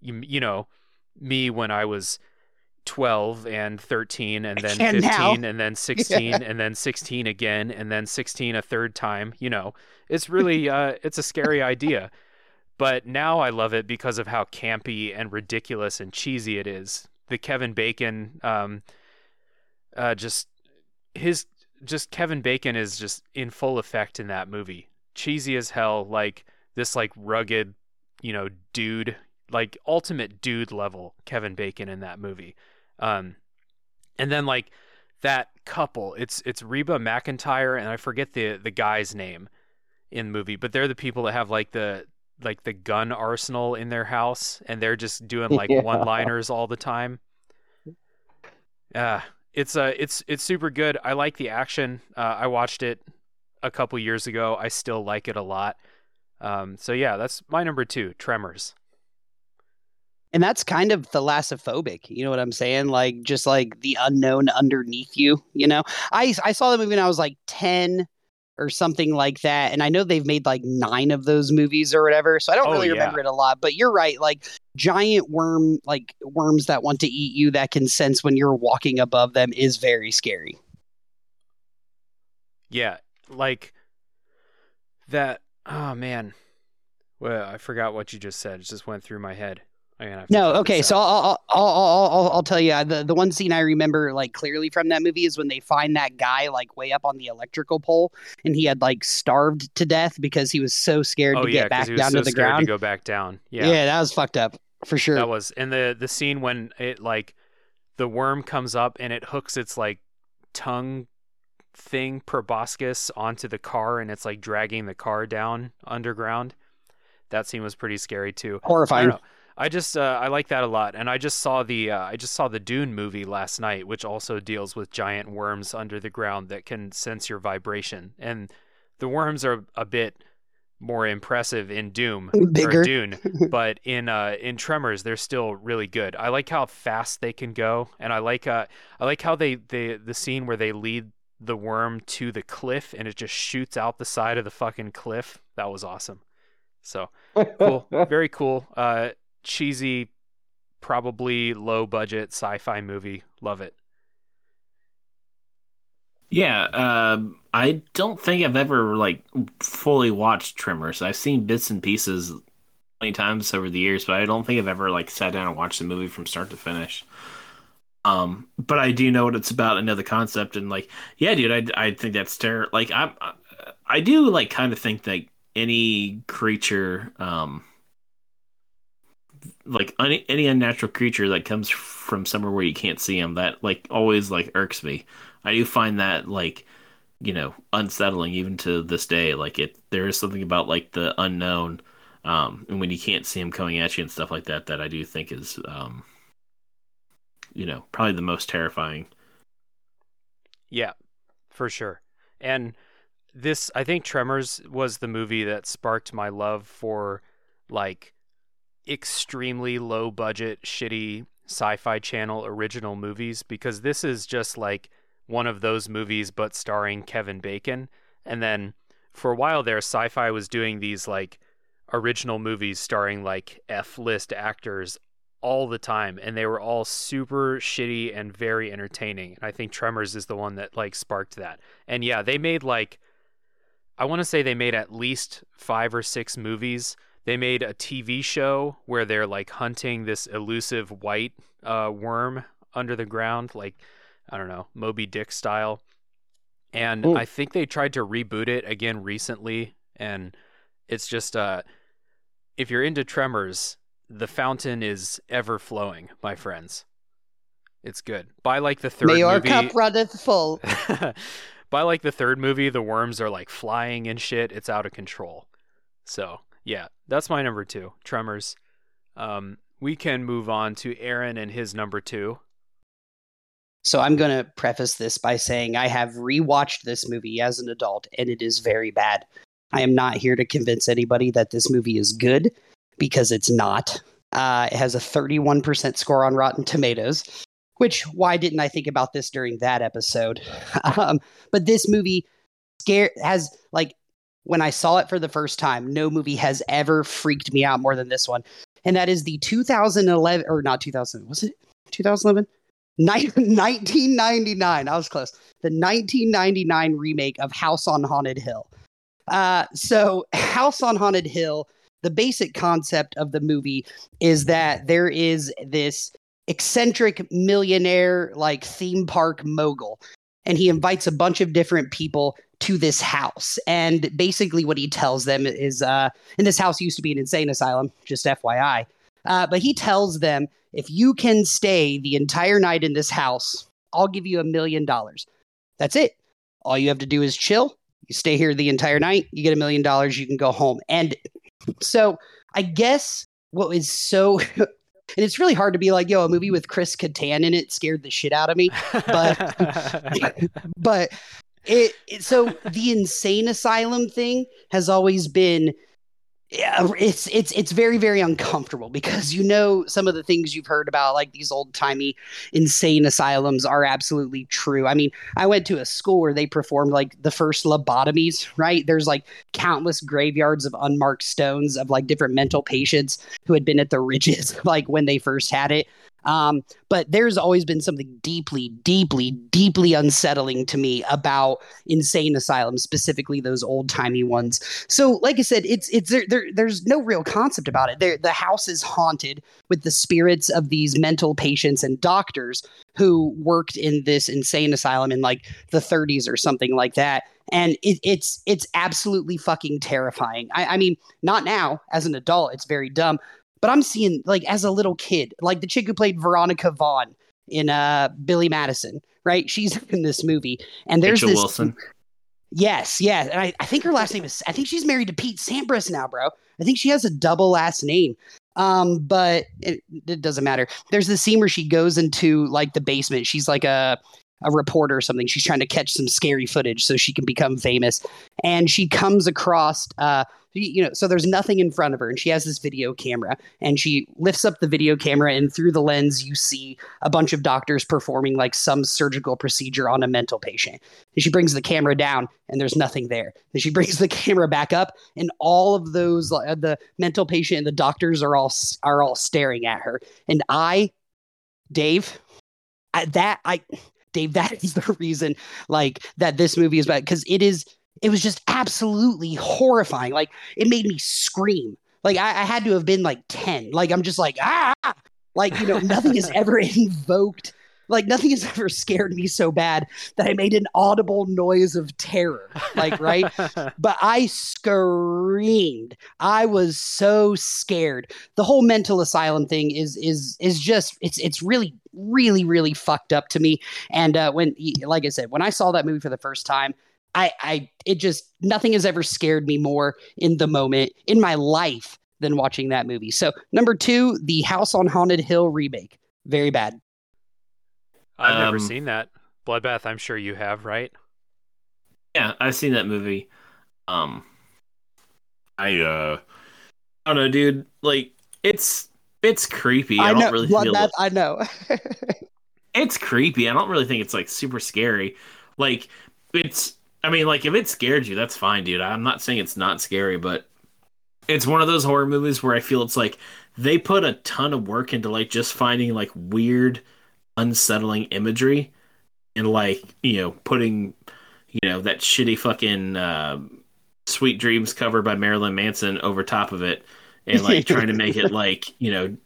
you, you know me when i was 12 and 13 and then And 15 now. and then [LAUGHS] 16 and then 16 again and then 16 a third time you know it's really uh it's a scary idea but now I love it because of how campy and ridiculous and cheesy it is. The Kevin Bacon, um, uh, just his, just Kevin Bacon is just in full effect in that movie. Cheesy as hell, like this, like rugged, you know, dude, like ultimate dude level Kevin Bacon in that movie. Um, and then like that couple, it's it's Reba McEntire and I forget the the guy's name in the movie, but they're the people that have like the like the gun arsenal in their house and they're just doing like Yeah. one-liners all the time. Uh it's uh it's it's super good. I like the action. Uh, I watched it a couple years ago. I still like it a lot. Um so yeah, that's my number 2, Tremors. and that's kind of thalassophobic you know what i'm saying like just like the unknown underneath you you know i i saw the movie when i was like 10 or something like that and i know they've made like nine of those movies or whatever so i don't Oh, really yeah. remember it a lot but you're right like giant worm like worms that want to eat you that can sense when you're walking above them is very scary Yeah, like that. Oh man, well, I forgot what you just said. It just went through my head. I'm gonna have to No, okay, so. I'll, I'll, I'll, I'll, I'll, tell you uh, the the one scene I remember like clearly from that movie is when they find that guy like way up on the electrical pole and he had like starved to death because he was so scared oh to yeah, get back he was down so to the scared ground. to go back down. yeah. Yeah, that was fucked up for sure. that was and the the scene when it like the worm comes up and it hooks its like tongue thing proboscis onto the car and it's like dragging the car down underground. That scene was pretty scary too. I Horrifying. I just uh, I like that a lot, and I just saw the uh, I just saw the Dune movie last night, which also deals with giant worms under the ground that can sense your vibration, and the worms are a bit more impressive in Doom Bigger. or Dune, [LAUGHS] but in uh, in Tremors they're still really good. I like how fast they can go, and I like uh, I like how they, they the scene where they lead the worm to the cliff and it just shoots out the side of the fucking cliff. That was awesome. So cool, [LAUGHS] very cool. Uh, cheesy, probably low budget sci-fi movie. Love it. Yeah, um, I don't think I've ever like fully watched Tremors. I've seen bits and pieces many times over the years, but I don't think I've ever like sat down and watched the movie from start to finish. Um, but I do know what it's about. I know the concept, and like, yeah, dude, I I think that's terrible. Like, I'm I do like kind of think that any creature, um, like any any unnatural creature that comes from somewhere where you can't see them, that like always like irks me. I do find that like you know unsettling even to this day. Like it, there is something about like the unknown, um, and when you can't see them coming at you and stuff like that, that I do think is, um, you know, probably the most terrifying. Yeah, for sure. And this, I think Tremors was the movie that sparked my love for like extremely low budget, shitty sci fi channel original movies because this is just like one of those movies but starring Kevin Bacon. And then for a while there, sci fi was doing these like original movies starring like F list actors all the time and they were all super shitty and very entertaining and i think tremors is the one that like sparked that and yeah they made like i want to say they made at least five or six movies they made a tv show where they're like hunting this elusive white uh, worm under the ground like i don't know moby dick style and Ooh. i think they tried to reboot it again recently and it's just uh if you're into tremors the fountain is ever flowing, my friends. It's good. By like the third May your movie, cup runneth full. [LAUGHS] by like the third movie, the worms are like flying and shit. It's out of control. So yeah, that's my number two, Tremors. Um, we can move on to Aaron and his number two. So I'm going to preface this by saying I have rewatched this movie as an adult and it is very bad. I am not here to convince anybody that this movie is good because it's not. Uh, it has a 31% score on Rotten Tomatoes, which why didn't I think about this during that episode? [LAUGHS] um, but this movie scare has like when I saw it for the first time, no movie has ever freaked me out more than this one. And that is the 2011 or not 2000, was it 2011? [LAUGHS] Ni- 1999. I was close. The 1999 remake of House on Haunted Hill. Uh, so, [LAUGHS] House on Haunted Hill the basic concept of the movie is that there is this eccentric millionaire like theme park mogul and he invites a bunch of different people to this house. And basically what he tells them is uh and this house used to be an insane asylum just fyi uh, but he tells them if you can stay the entire night in this house i'll give you a million dollars. That's it. All you have to do is chill. You stay here the entire night you get a million dollars you can go home. And so i guess what is so [LAUGHS] and it's really hard to be like, yo, a movie with Chris Kattan in it scared the shit out of me. But [LAUGHS] but it, it so the insane asylum thing has always been yeah, it's it's it's very very uncomfortable because you know some of the things you've heard about like these old timey insane asylums are absolutely true. I mean, I went to a school where they performed like the first lobotomies, right? There's like countless graveyards of unmarked stones of like different mental patients who had been at the ridges [LAUGHS] like when they first had it. Um, but there's always been something deeply, deeply, deeply unsettling to me about insane asylums, specifically those old timey ones. So, like I said, it's it's there, there. There's no real concept about it. There, the house is haunted with the spirits of these mental patients and doctors who worked in this insane asylum in like the 30s or something like that. And it, it's it's absolutely fucking terrifying. I, I mean, not now as an adult, it's very dumb, but I'm seeing like as a little kid, like the chick who played Veronica Vaughn in uh Billy Madison, right? She's [LAUGHS] in this movie, and there's Rachel this. Wilson. Yes, yes, and I, I think her last name is. I think she's married to Pete Sampras now, bro. I think she has a double last name. Um, but it, it doesn't matter. There's the scene where she goes into like the basement. She's like a a reporter or something. She's trying to catch some scary footage so she can become famous. And she comes across, uh, you know, so there's nothing in front of her, and she has this video camera, and she lifts up the video camera, and through the lens, you see a bunch of doctors performing like some surgical procedure on a mental patient. And she brings the camera down, and there's nothing there. Then she [LAUGHS] brings the camera back up, and all of those, uh, the mental patient and the doctors are all are all staring at her. And I, Dave, I, that I Dave, that [LAUGHS] is the reason like that this movie is bad because it is it was just absolutely horrifying. Like it made me scream. Like I, I had to have been like 10. Like I'm just like, ah like, you know, nothing has [LAUGHS] ever invoked like nothing has [LAUGHS] ever scared me so bad that I made an audible noise of terror. Like, right? [LAUGHS] but I screamed. I was so scared. The whole mental asylum thing is is is just it's it's really really really fucked up to me. And uh, when like I said, when I saw that movie for the first time, I I it just nothing has ever scared me more in the moment in my life than watching that movie. So number two, the House on Haunted Hill remake, very bad. I've never Um, seen that. Bloodbath, I'm sure you have, right? Yeah, I've seen that movie. Um, I uh, I don't know, dude. Like, it's it's creepy. I, I, don't know really feel Bloodbath. I know. [LAUGHS] it's creepy. I don't really think it's like super scary. Like, it's. I mean, like if it scared you, that's fine, dude. I'm not saying it's not scary, but it's one of those horror movies where I feel it's like they put a ton of work into like just finding like weird, unsettling imagery and like you know putting you know that shitty fucking uh, Sweet Dreams cover by Marilyn Manson over top of it, and like trying to make it [LAUGHS] like you know,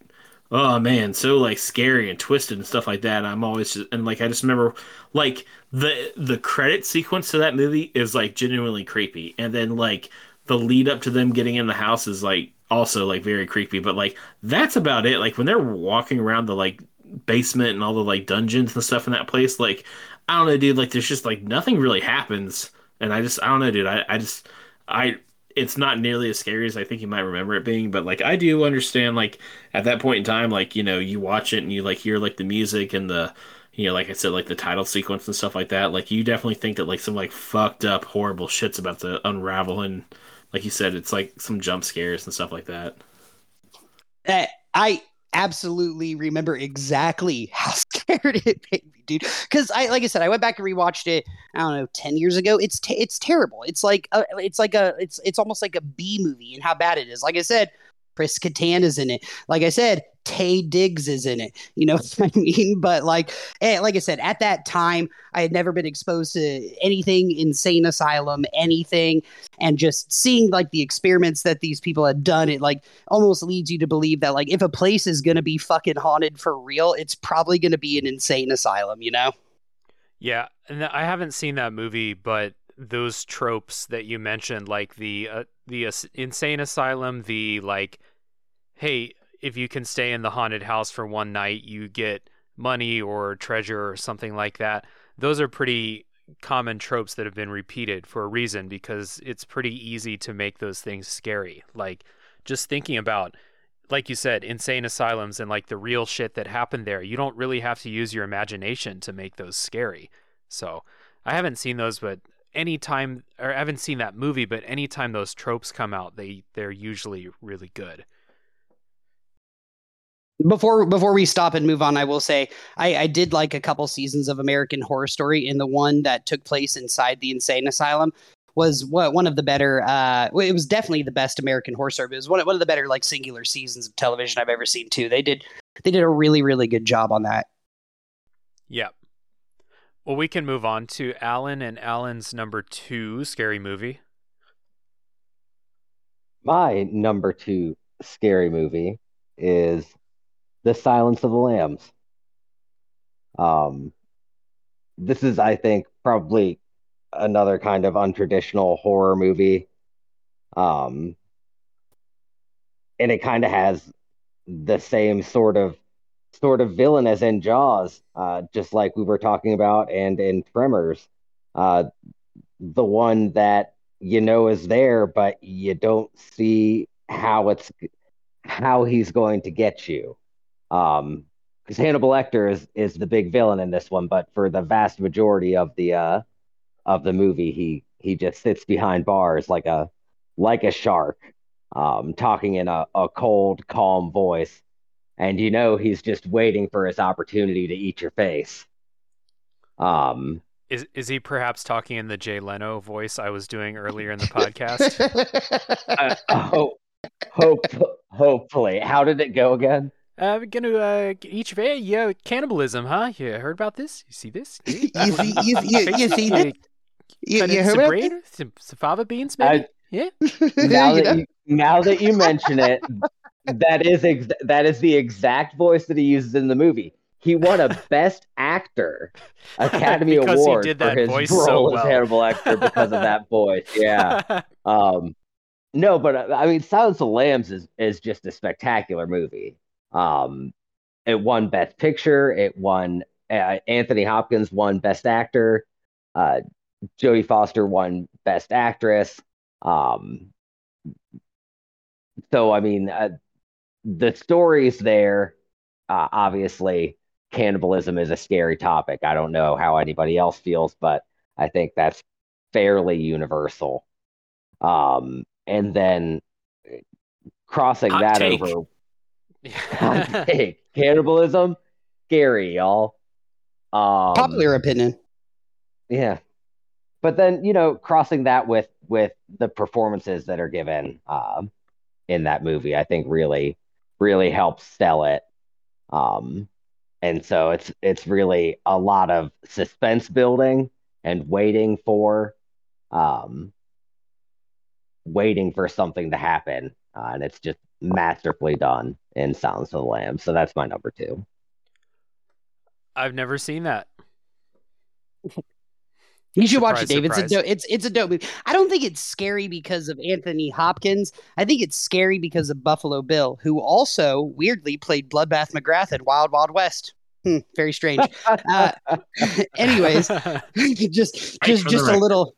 oh man, so like scary and twisted and stuff like that. I'm always just, and like I just remember like the the credit sequence to that movie is like genuinely creepy, and then like the lead up to them getting in the house is like also like very creepy, but like that's about it. Like when they're walking around the like basement and all the like dungeons and stuff in that place, like I don't know, dude. Like, there's just like nothing really happens, and I just I don't know, dude. I I just I it's not nearly as scary as I think you might remember it being, but like I do understand like at that point in time, like you know you watch it and you like hear like the music and the you know like I said like the title sequence and stuff like that. Like you definitely think that like some like fucked up horrible shit's about to unravel, and like you said, it's like some jump scares and stuff like that. Uh, I absolutely remember exactly how [LAUGHS] scared it made me, dude. Because I, like I said, I went back and rewatched it. I don't know, ten years ago. It's te- it's terrible. It's like a, it's like a it's it's almost like a B movie and how bad it is. Like I said, Chris Kattan is in it. Like I said, Taye Diggs is in it. You know [LAUGHS] what I mean? But like, eh, like I said, at that time, I had never been exposed to anything insane asylum, anything, and just seeing like the experiments that these people had done, it like almost leads you to believe that like if a place is gonna be fucking haunted for real, it's probably gonna be an insane asylum. You know? Yeah, and I haven't seen that movie, but those tropes that you mentioned, like the uh, the uh, insane asylum, the like, hey, if you can stay in the haunted house for one night, you get money or treasure or something like that. Those are pretty common tropes that have been repeated for a reason because it's pretty easy to make those things scary. Like just thinking about like you said, insane asylums and like the real shit that happened there. You don't really have to use your imagination to make those scary. So, I haven't seen those but anytime or I haven't seen that movie, but anytime those tropes come out, they they're usually really good before before we stop and move on, I will say I, I did like a couple seasons of American Horror Story, and the one that took place inside the insane asylum was what one of the better. Uh, it was definitely the best American Horror Story. It was one one of the better like singular seasons of television I've ever seen too. They did they did a really really good job on that. Yep. Well, we can move on to Alan and Alan's number two scary movie. My number two scary movie is the Silence of the Lambs. Um, this is, I think, probably another kind of untraditional horror movie. Um, and it kind of has the same sort of sort of villain as in Jaws, uh, just like we were talking about, and in Tremors, uh, the one that you know is there, but you don't see how it's how he's going to get you. Um, because Hannibal Lecter is is the big villain in this one, but for the vast majority of the uh of the movie, he he just sits behind bars like a like a shark, um, talking in a, a cold, calm voice, and you know he's just waiting for his opportunity to eat your face. Um, is is he perhaps talking in the Jay Leno voice I was doing earlier in the [LAUGHS] podcast? uh, hope, hope, hopefully. How did it go again? Uh, we're gonna uh, eat your face. Yeah, cannibalism, huh? You heard about this? You see this? [LAUGHS] you see, you, you, you see that? You, you heard some bread, some, some fava beans, maybe? I, yeah. [LAUGHS] Now that you, now that you mention it, that is ex- that is the exact voice that he uses in the movie. He won a [LAUGHS] Best Actor Academy [LAUGHS] Award for his role so well. as Hannibal Lecter because of that voice. [LAUGHS] Yeah. um, no, but uh, I mean, Silence of the Lambs is is just a spectacular movie. Um, it won Best Picture. It won uh, Anthony Hopkins won Best Actor. Uh, Jodie Foster won Best Actress. Um, so I mean, uh, the stories there. Uh, obviously, cannibalism is a scary topic. I don't know how anybody else feels, but I think that's fairly universal. Um, and then crossing Hot that take. over [LAUGHS] hey, cannibalism, scary, y'all. Um, Popular opinion. Yeah, but then you know, crossing that with with the performances that are given um, in that movie, I think really really helps sell it. Um, and so it's it's really a lot of suspense building and waiting for um waiting for something to happen uh, and it's just masterfully done in Silence of the Lambs. So that's my number two. I've never seen that. [LAUGHS] You should surprise, watch it, Dave. It's a dope. It's it's a dope movie. I don't think it's scary because of Anthony Hopkins. I think it's scary because of Buffalo Bill, who also weirdly played Bloodbath McGrath in Wild Wild West. Hmm, very strange. [LAUGHS] uh, [LAUGHS] anyways, [LAUGHS] just just just a little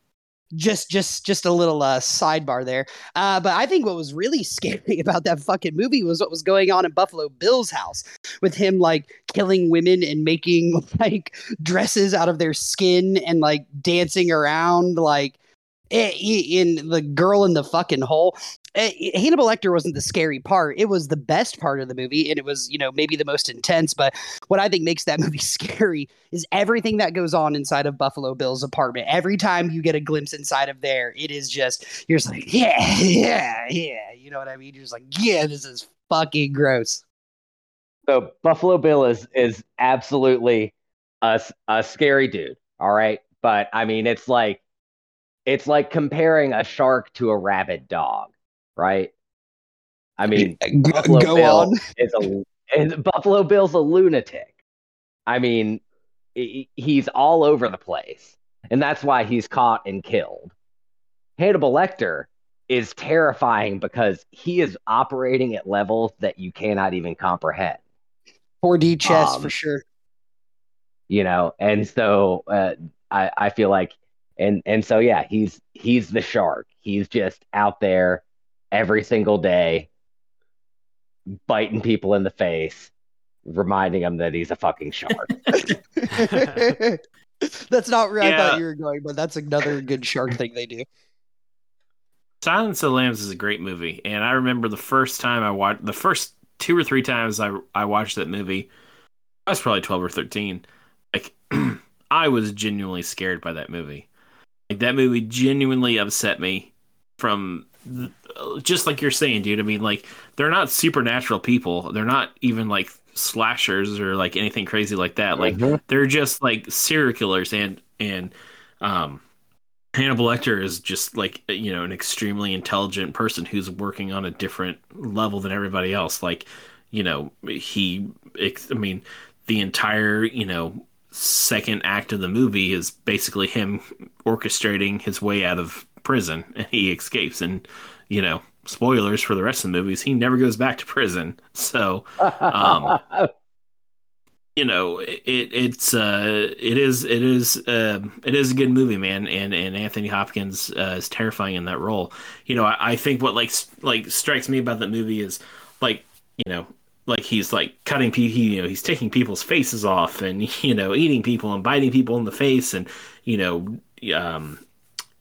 just just just a little uh, sidebar there uh, but i think what was really [LAUGHS] scary about that fucking movie was what was going on in buffalo bill's house with him like killing women and making [LAUGHS] like dresses out of their skin and like dancing around like in the girl in the fucking hole. Eh, eh, Hannibal Lecter wasn't the scary part. It was the best part of the movie, and it was, you know, maybe the most intense. But what I think makes that [LAUGHS] movie scary is everything that goes on inside of Buffalo Bill's apartment. Every time you get a glimpse inside of there, it is just you're just like, yeah, yeah, yeah. You know what I mean? You're just like, yeah, this is fucking gross. So Buffalo Bill is is absolutely a, a scary dude. All right, but I mean, it's like it's like comparing a shark to a rabid dog, right? I mean, [LAUGHS] Go, Buffalo go Bill on. is a and Buffalo Bill's a lunatic. I mean, he's all over the place, and that's why he's caught and killed. Hannibal Lecter is terrifying because he is operating at levels that you cannot even comprehend. 4D chess Um, for sure. you know and so uh, i i feel like and and so yeah he's he's the shark he's just out there every single day biting people in the face reminding them that he's a fucking shark [LAUGHS] [LAUGHS] that's not where I thought you were going, but that's another good shark thing they do. Silence of the Lambs is a great movie, and I remember the first time I watched the first two or three times I I watched that movie. I was probably twelve or thirteen. Like [CLEARS THROAT] I was genuinely scared by that movie. Like that movie genuinely upset me from th- just like you're saying, dude. I mean, like they're not supernatural people. They're not even like slashers or like anything crazy like that. Like Mhm. they're just like serial killers and and um Hannibal Lecter is just like you know an extremely intelligent person who's working on a different level than everybody else. Like you know he, I mean, the entire you know second act of the movie is basically him orchestrating his way out of prison, and [LAUGHS] he escapes. And you know, spoilers for the rest of the movies, he never goes back to prison. [LAUGHS] So Um, you know it, it's uh it is it is um it is a good movie man and and anthony hopkins uh, is terrifying in that role you know I, I think what like like strikes me about that movie is like you know like he's like cutting people he, you know he's taking people's faces off and [LAUGHS] you know eating people and biting people in the face and you know um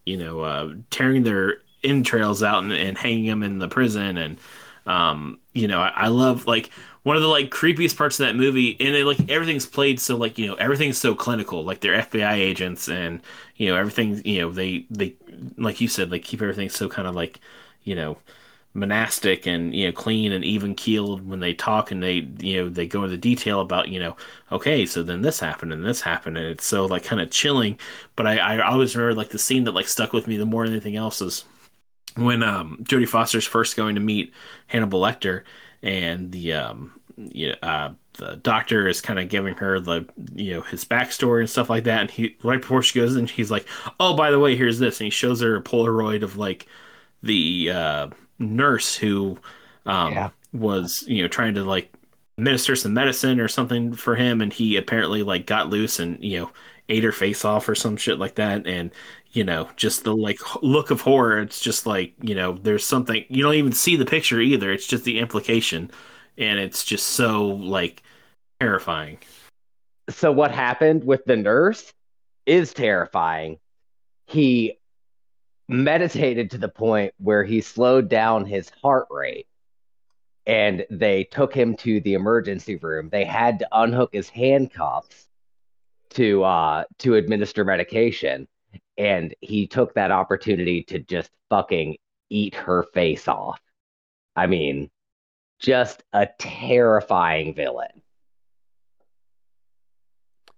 you know uh tearing their entrails out and, and hanging them in the prison. And um you know I, I love like one of the like creepiest parts of that movie and it, like everything's played so like you know everything's so clinical like they're fbi agents and you know everything you know they they like you said like keep everything so kind of like you know monastic and you know clean and even keeled when they talk and they you know they go into detail about you know okay so then this happened and this happened and it's so like kind of chilling. But I, I always remember like the scene that like stuck with me the more than anything else is when um Jodie Foster's first going to meet Hannibal Lecter and the um you know, uh the doctor is kind of giving her the you know his backstory and stuff like that and he right before she goes in he's like oh by the way here's this and he shows her a polaroid of like the uh nurse who um Yeah. was you know trying to like administer some medicine or something for him and he apparently like got loose and you know ate her face off or some shit like that and you know just the like look of horror. It's just like you know there's something you don't even see the picture either. It's just the implication. And it's just so like terrifying. So what happened with the nurse is terrifying. He meditated to the point where he slowed down his heart rate and they took him to the emergency room. They had to unhook his handcuffs to uh to administer medication and he took that opportunity to just fucking eat her face off. I mean, just a terrifying villain.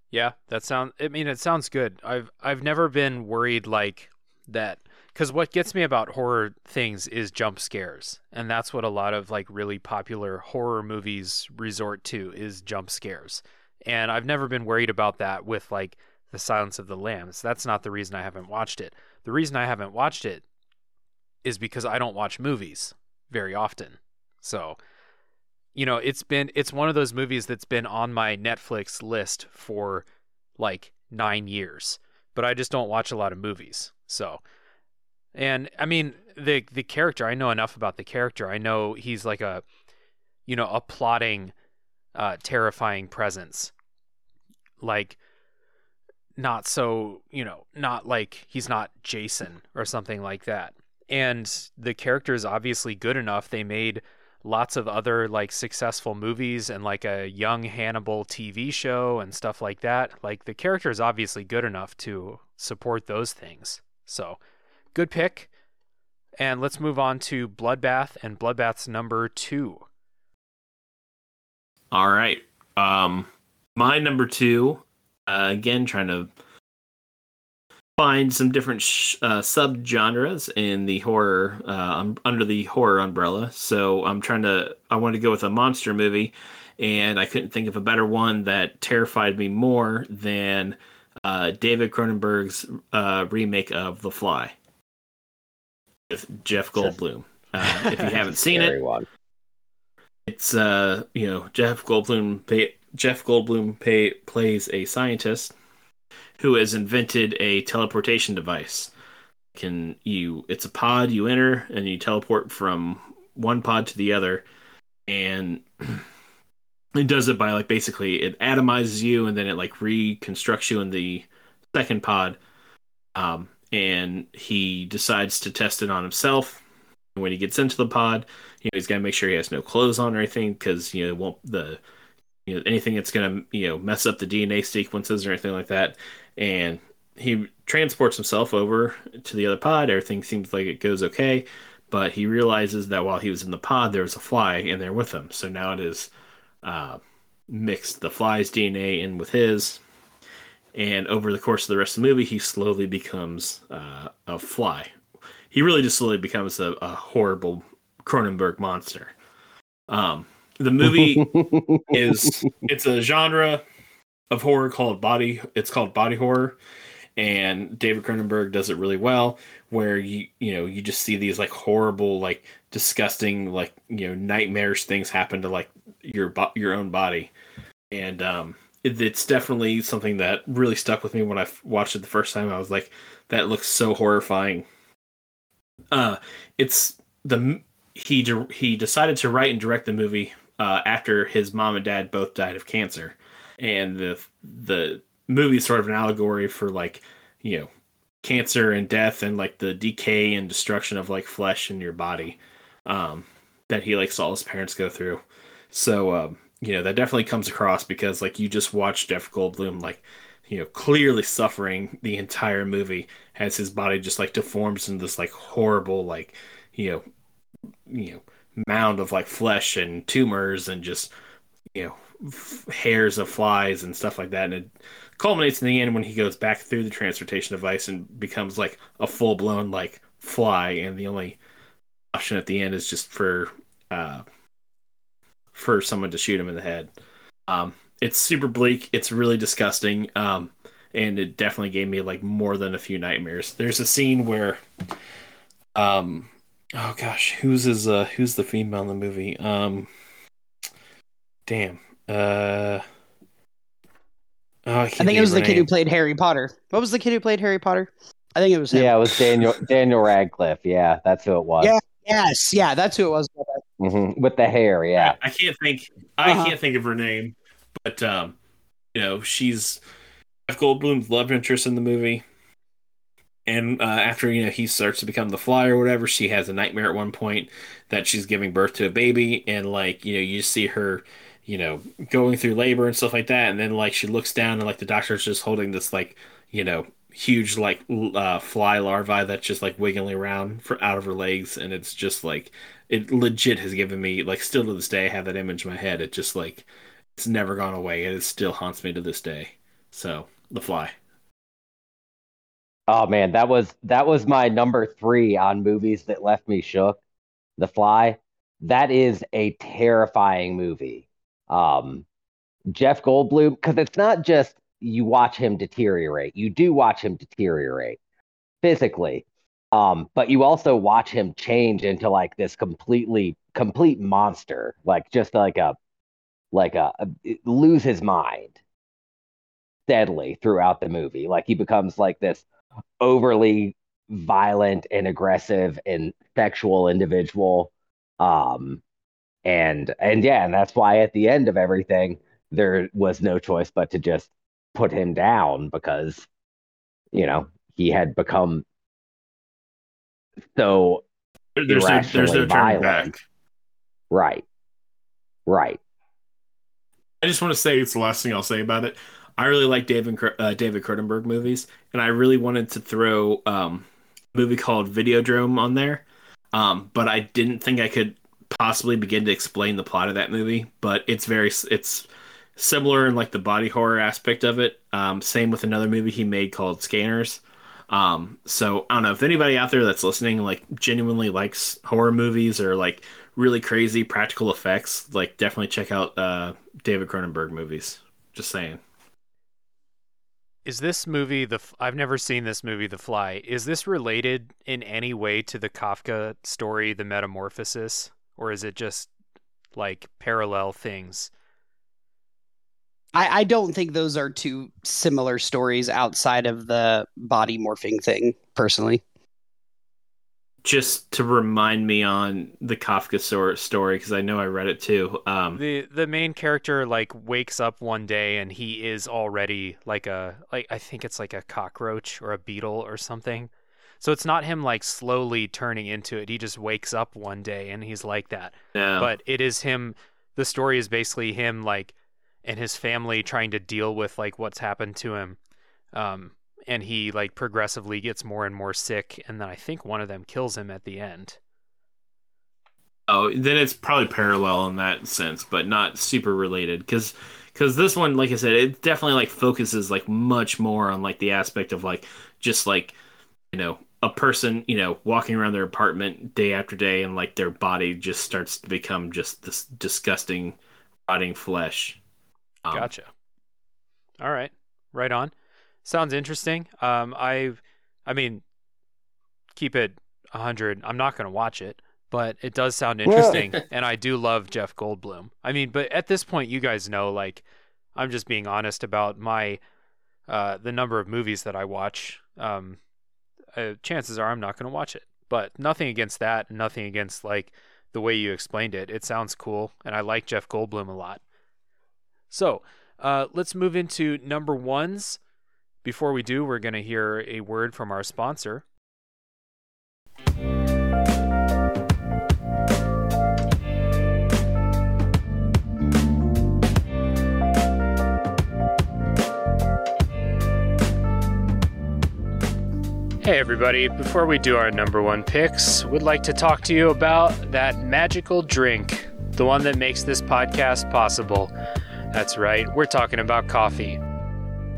Yeah, that sounds I mean, it sounds good. I've I've never been worried like that because what gets me about horror things is jump scares, and that's what a lot of like really popular horror movies resort to is jump scares. And I've never been worried about that with like the Silence of the Lambs. That's not the reason I haven't watched it. The reason I haven't watched it is because I don't watch movies very often. So you know, it's been it's one of those movies that's been on my Netflix list for like 9 years, but I just don't watch a lot of movies. So and I mean, the the character, I know enough about the character. I know he's like a you know, a plotting uh terrifying presence. Like not so, you know, not like he's not Jason or something like that. And the character is obviously good enough. They made lots of other like successful movies and like a young Hannibal TV show and stuff like that. Like the character is obviously good enough to support those things. So, good pick. And let's move on to Bloodbath and Bloodbath's number two. All right. Um, my number two, uh, again, trying to find some different sh- uh, sub genres in the horror uh, um, under the horror umbrella. So I'm trying to. I wanted to go with a monster movie, and I couldn't think of a better one that terrified me more than uh, David Cronenberg's uh, remake of The Fly with Jeff Goldblum. Uh, if you haven't [LAUGHS] seen it, one. it's uh you know Jeff Goldblum Jeff Goldblum pay, plays a scientist who has invented a teleportation device. Can you? It's a pod you enter and you teleport from one pod to the other, and [CLEARS THROAT] it does it by like basically it atomizes you and then it like reconstructs you in the second pod. Um, and he decides to test it on himself. And when he gets into the pod, you know he's got to make sure he has no clothes on or anything because you know won't the you know anything that's gonna you know mess up the DNA sequences or anything like that. And he transports himself over to the other pod. Everything seems like it goes okay, but he realizes that while he was in the pod, there was a fly in there with him. So now it is uh, mixed the fly's DNA in with his. And over the course of the rest of the movie, he slowly becomes uh, a fly. He really just slowly becomes a, a horrible Cronenberg monster. Um, the movie [LAUGHS] is it's a genre of horror called body. It's called body horror, and David Cronenberg does it really well. Where you you know you just see these like horrible, like disgusting, like you know nightmarish things happen to like your your own body, and um, it, it's definitely something that really stuck with me when I watched it the first time. I was like, that looks so horrifying. Uh, it's the he he decided to write and direct the movie uh, after his mom and dad both died of cancer, and the the movie is sort of an allegory for like you know cancer and death and like the decay and destruction of like flesh in your body um, that he like saw his parents go through. So um, you know that definitely comes across because like you just watch Jeff Goldblum like you know clearly suffering the entire movie as his body just like deforms into this like horrible like you know you know mound of like flesh and tumors and just you know f- hairs of flies and stuff like that and it culminates in the end when he goes back through the transportation device and becomes like a full blown like fly and the only option at the end is just for uh for someone to shoot him in the head. Um it's super bleak it's really disgusting um and it definitely gave me like more than a few nightmares. There's a scene where um oh gosh who's his uh who's the female in the movie um damn uh Oh, I, I think it was the kid who played Harry Potter. What was the kid who played Harry Potter? I think it was him. Yeah, it was Daniel Daniel Radcliffe. Yeah, that's who it was. Yeah. Yes, yeah, that's who it was. hmm With the hair, yeah. I can't think. I Uh-huh. can't think of her name, but um, you know, she's Jeff Goldblum's love interest in the movie. And uh, after you know he starts to become the fly or whatever, she has a nightmare at one point that she's giving birth to a baby, and like you know you see her, you know, going through labor and stuff like that, and then like she looks down and like the doctor's just holding this like you know huge like uh, fly larvae that's just like wiggling around for out of her legs, and it's just like it legit has given me like still to this day I have that image in my head. It just like it's never gone away. and It still haunts me to this day. So the fly. Oh man, that was that was my number three on movies that left me shook. The Fly. That is a terrifying movie. Um, Jeff Goldblum, because it's not just you watch him deteriorate. You do watch him deteriorate physically, um, but you also watch him change into like this completely complete monster, like just like a like a, a lose his mind steadily throughout the movie. Like he becomes like this overly violent and aggressive and sexual individual um and and yeah and that's why at the end of everything there was no choice but to just put him down because you know he had become so There- There's no, there's no turning back. right right I just want to say it's the last thing I'll say about it. I really like David uh, David Cronenberg movies, and I really wanted to throw um, a movie called Videodrome on there. Um, but I didn't think I could possibly begin to explain the plot of that movie. But it's very it's similar in like the body horror aspect of it. Um, same with another movie he made called Scanners. Um, so I don't know if anybody out there that's listening like genuinely likes horror movies or like really crazy practical effects, like definitely check out uh, David Cronenberg movies. Just saying. Is this movie the? I've never seen this movie, The Fly. Is this related in any way to the Kafka story, The Metamorphosis, or is it just like parallel things? I, I don't think those are two similar stories outside of the body morphing thing, personally. Just to remind me on the Kafka story, because I know I read it too. Um, the the main character like wakes up one day and he is already like a like I think it's like a cockroach or a beetle or something. So it's not him like slowly turning into it. He just wakes up one day and he's like that. no. But it is him. The story is basically him like and his family trying to deal with like what's happened to him. Um, and he like progressively gets more and more sick, and then I think one of them kills him at the end. Oh, then it's probably parallel in that sense, but not super related because because this one, like I said, it definitely like focuses like much more on like the aspect of like just like you know a person you know walking around their apartment day after day and like their body just starts to become just this disgusting rotting flesh. Um, Gotcha. All right, right on. Sounds interesting. Um, I, I mean, keep it a hundred. I'm not going to watch it, but it does sound interesting, [LAUGHS] and I do love Jeff Goldblum. I mean, but at this point, you guys know, like, I'm just being honest about my, uh, the number of movies that I watch. Um, uh, chances are I'm not going to watch it, but nothing against that. Nothing against like the way you explained it. It sounds cool, and I like Jeff Goldblum a lot. So, uh, let's move into number ones. Before we do, we're going to hear a word from our sponsor. Hey everybody, before we do our number one picks, we'd like to talk to you about that magical drink, the one that makes this podcast possible. That's right, we're talking about coffee.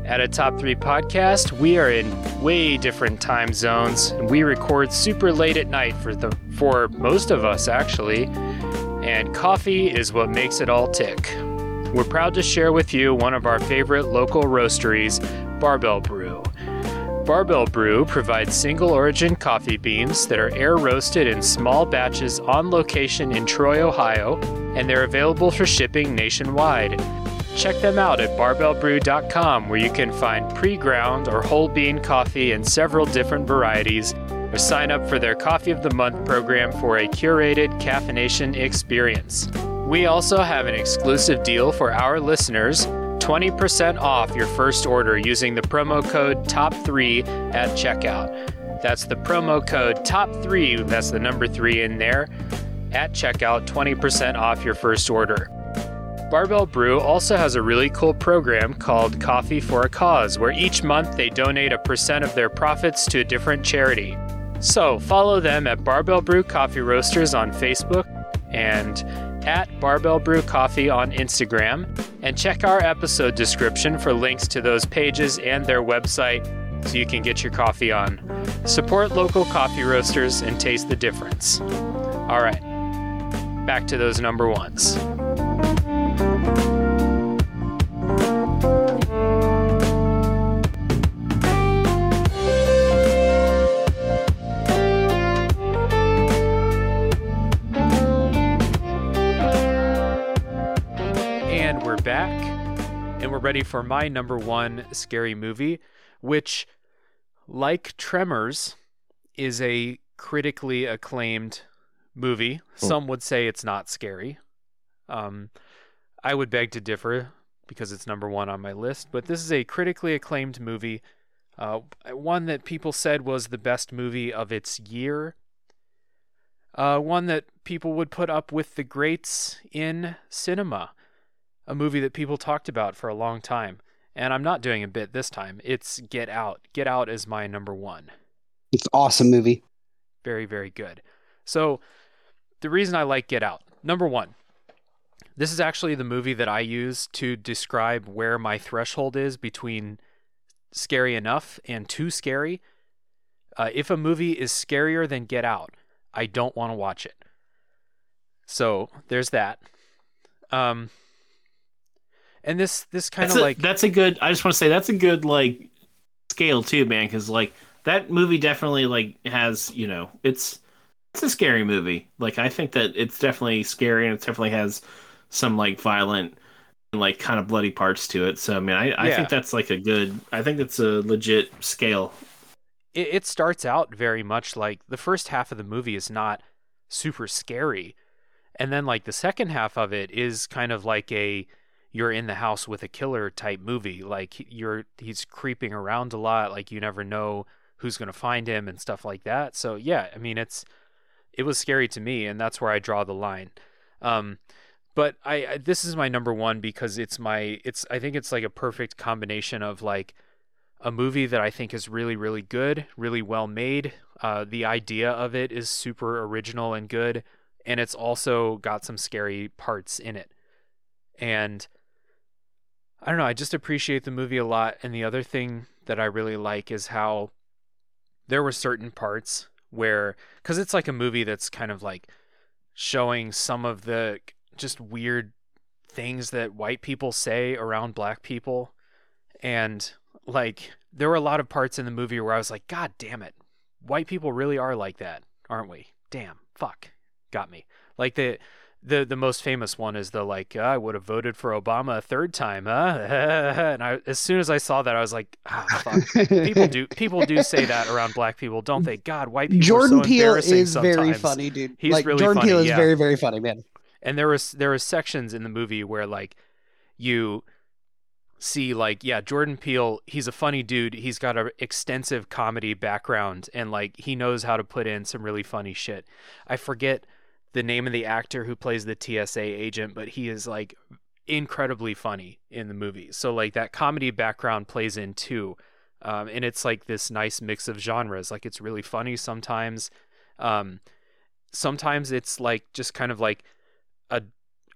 At a top three podcast, we are in way different time zones, and we record super late at night for the for most of us actually. And coffee is what makes it all tick. We're proud to share with you one of our favorite local roasteries, Barbell Brew. Barbell Brew provides single origin coffee beans that are air roasted in small batches on location in Troy, Ohio, and they're available for shipping nationwide. Check them out at barbellbrew.com where you can find pre ground or whole bean coffee in several different varieties, or sign up for their Coffee of the Month program for a curated caffeination experience. We also have an exclusive deal for our listeners 20% off your first order using the promo code TOP3 at checkout. That's the promo code TOP3, that's the number 3 in there, at checkout, 20% off your first order. Barbell Brew also has a really cool program called Coffee for a Cause, where each month they donate a percent of their profits to a different charity. So follow them at Barbell Brew Coffee Roasters on Facebook and at Barbell Brew Coffee on Instagram, and check our episode description for links to those pages and their website so you can get your coffee on. Support local coffee roasters and taste the difference. All right, back to those number ones. Ready for my number one scary movie, which, like Tremors, is a critically acclaimed movie. Some would say it's not scary. Um, I would beg to differ because it's number one on my list, but this is a critically acclaimed movie. Uh, one that people said was the best movie of its year. Uh, one that people would put up with the greats in cinema. A movie that people talked about for a long time. And I'm not doing a bit this time. It's Get Out. Get Out is my number one. It's an awesome movie. Very, very good. So, the reason I like Get Out, number one, this is actually the movie that I use to describe where my threshold is between scary enough and too scary. Uh, if a movie is scarier than Get Out, I don't want to watch it. So there's that. Um, and this this kind of like that's a good. I just want to say that's a good like scale too, man. Because like that movie definitely like has you know it's it's a scary movie. Like I think that it's definitely scary and it definitely has some like violent and like kind of bloody parts to it. So I mean, I, I Yeah. think that's like a good. I think that's a legit scale. it, it starts out very much like the first half of the movie is not super scary and then like the second half of it is kind of like a you're in the house with a killer type movie like you're he's creeping around a lot like you never know who's going to find him and stuff like that so yeah i mean it's it was scary to me and that's where i draw the line um but I, I this is my number one because it's my it's i think it's like a perfect combination of like a movie that I think is really, really good, really well made. Uh, the idea of it is super original and good, and it's also got some scary parts in it. And I don't know, I just appreciate the movie a lot. And the other thing that I really like is how there were certain parts where, because it's like a movie that's kind of like showing some of the just weird things that white people say around black people. And like there were a lot of parts in the movie where I was like, God damn it, white people really are like that, aren't we? Damn, fuck, got me. Like the the the most famous one is the like I would have voted for Obama a third time, huh? [LAUGHS] and I as soon as I saw that, I was like, ah, fuck. people do people do say that around black people, don't they? God, white people Jordan are so Peele is very funny, dude. He's like really Jordan funny, Peele is yeah. very, very funny, man. and there was there was sections in the movie where like you see like yeah jordan peele he's a funny dude he's got an extensive comedy background and like he knows how to put in some really funny shit i forget the name of the actor who plays the tsa agent but he is like incredibly funny in the movie. So like that comedy background plays in too um, and it's like this nice mix of genres. Like it's really funny sometimes. Um, sometimes it's like just kind of like a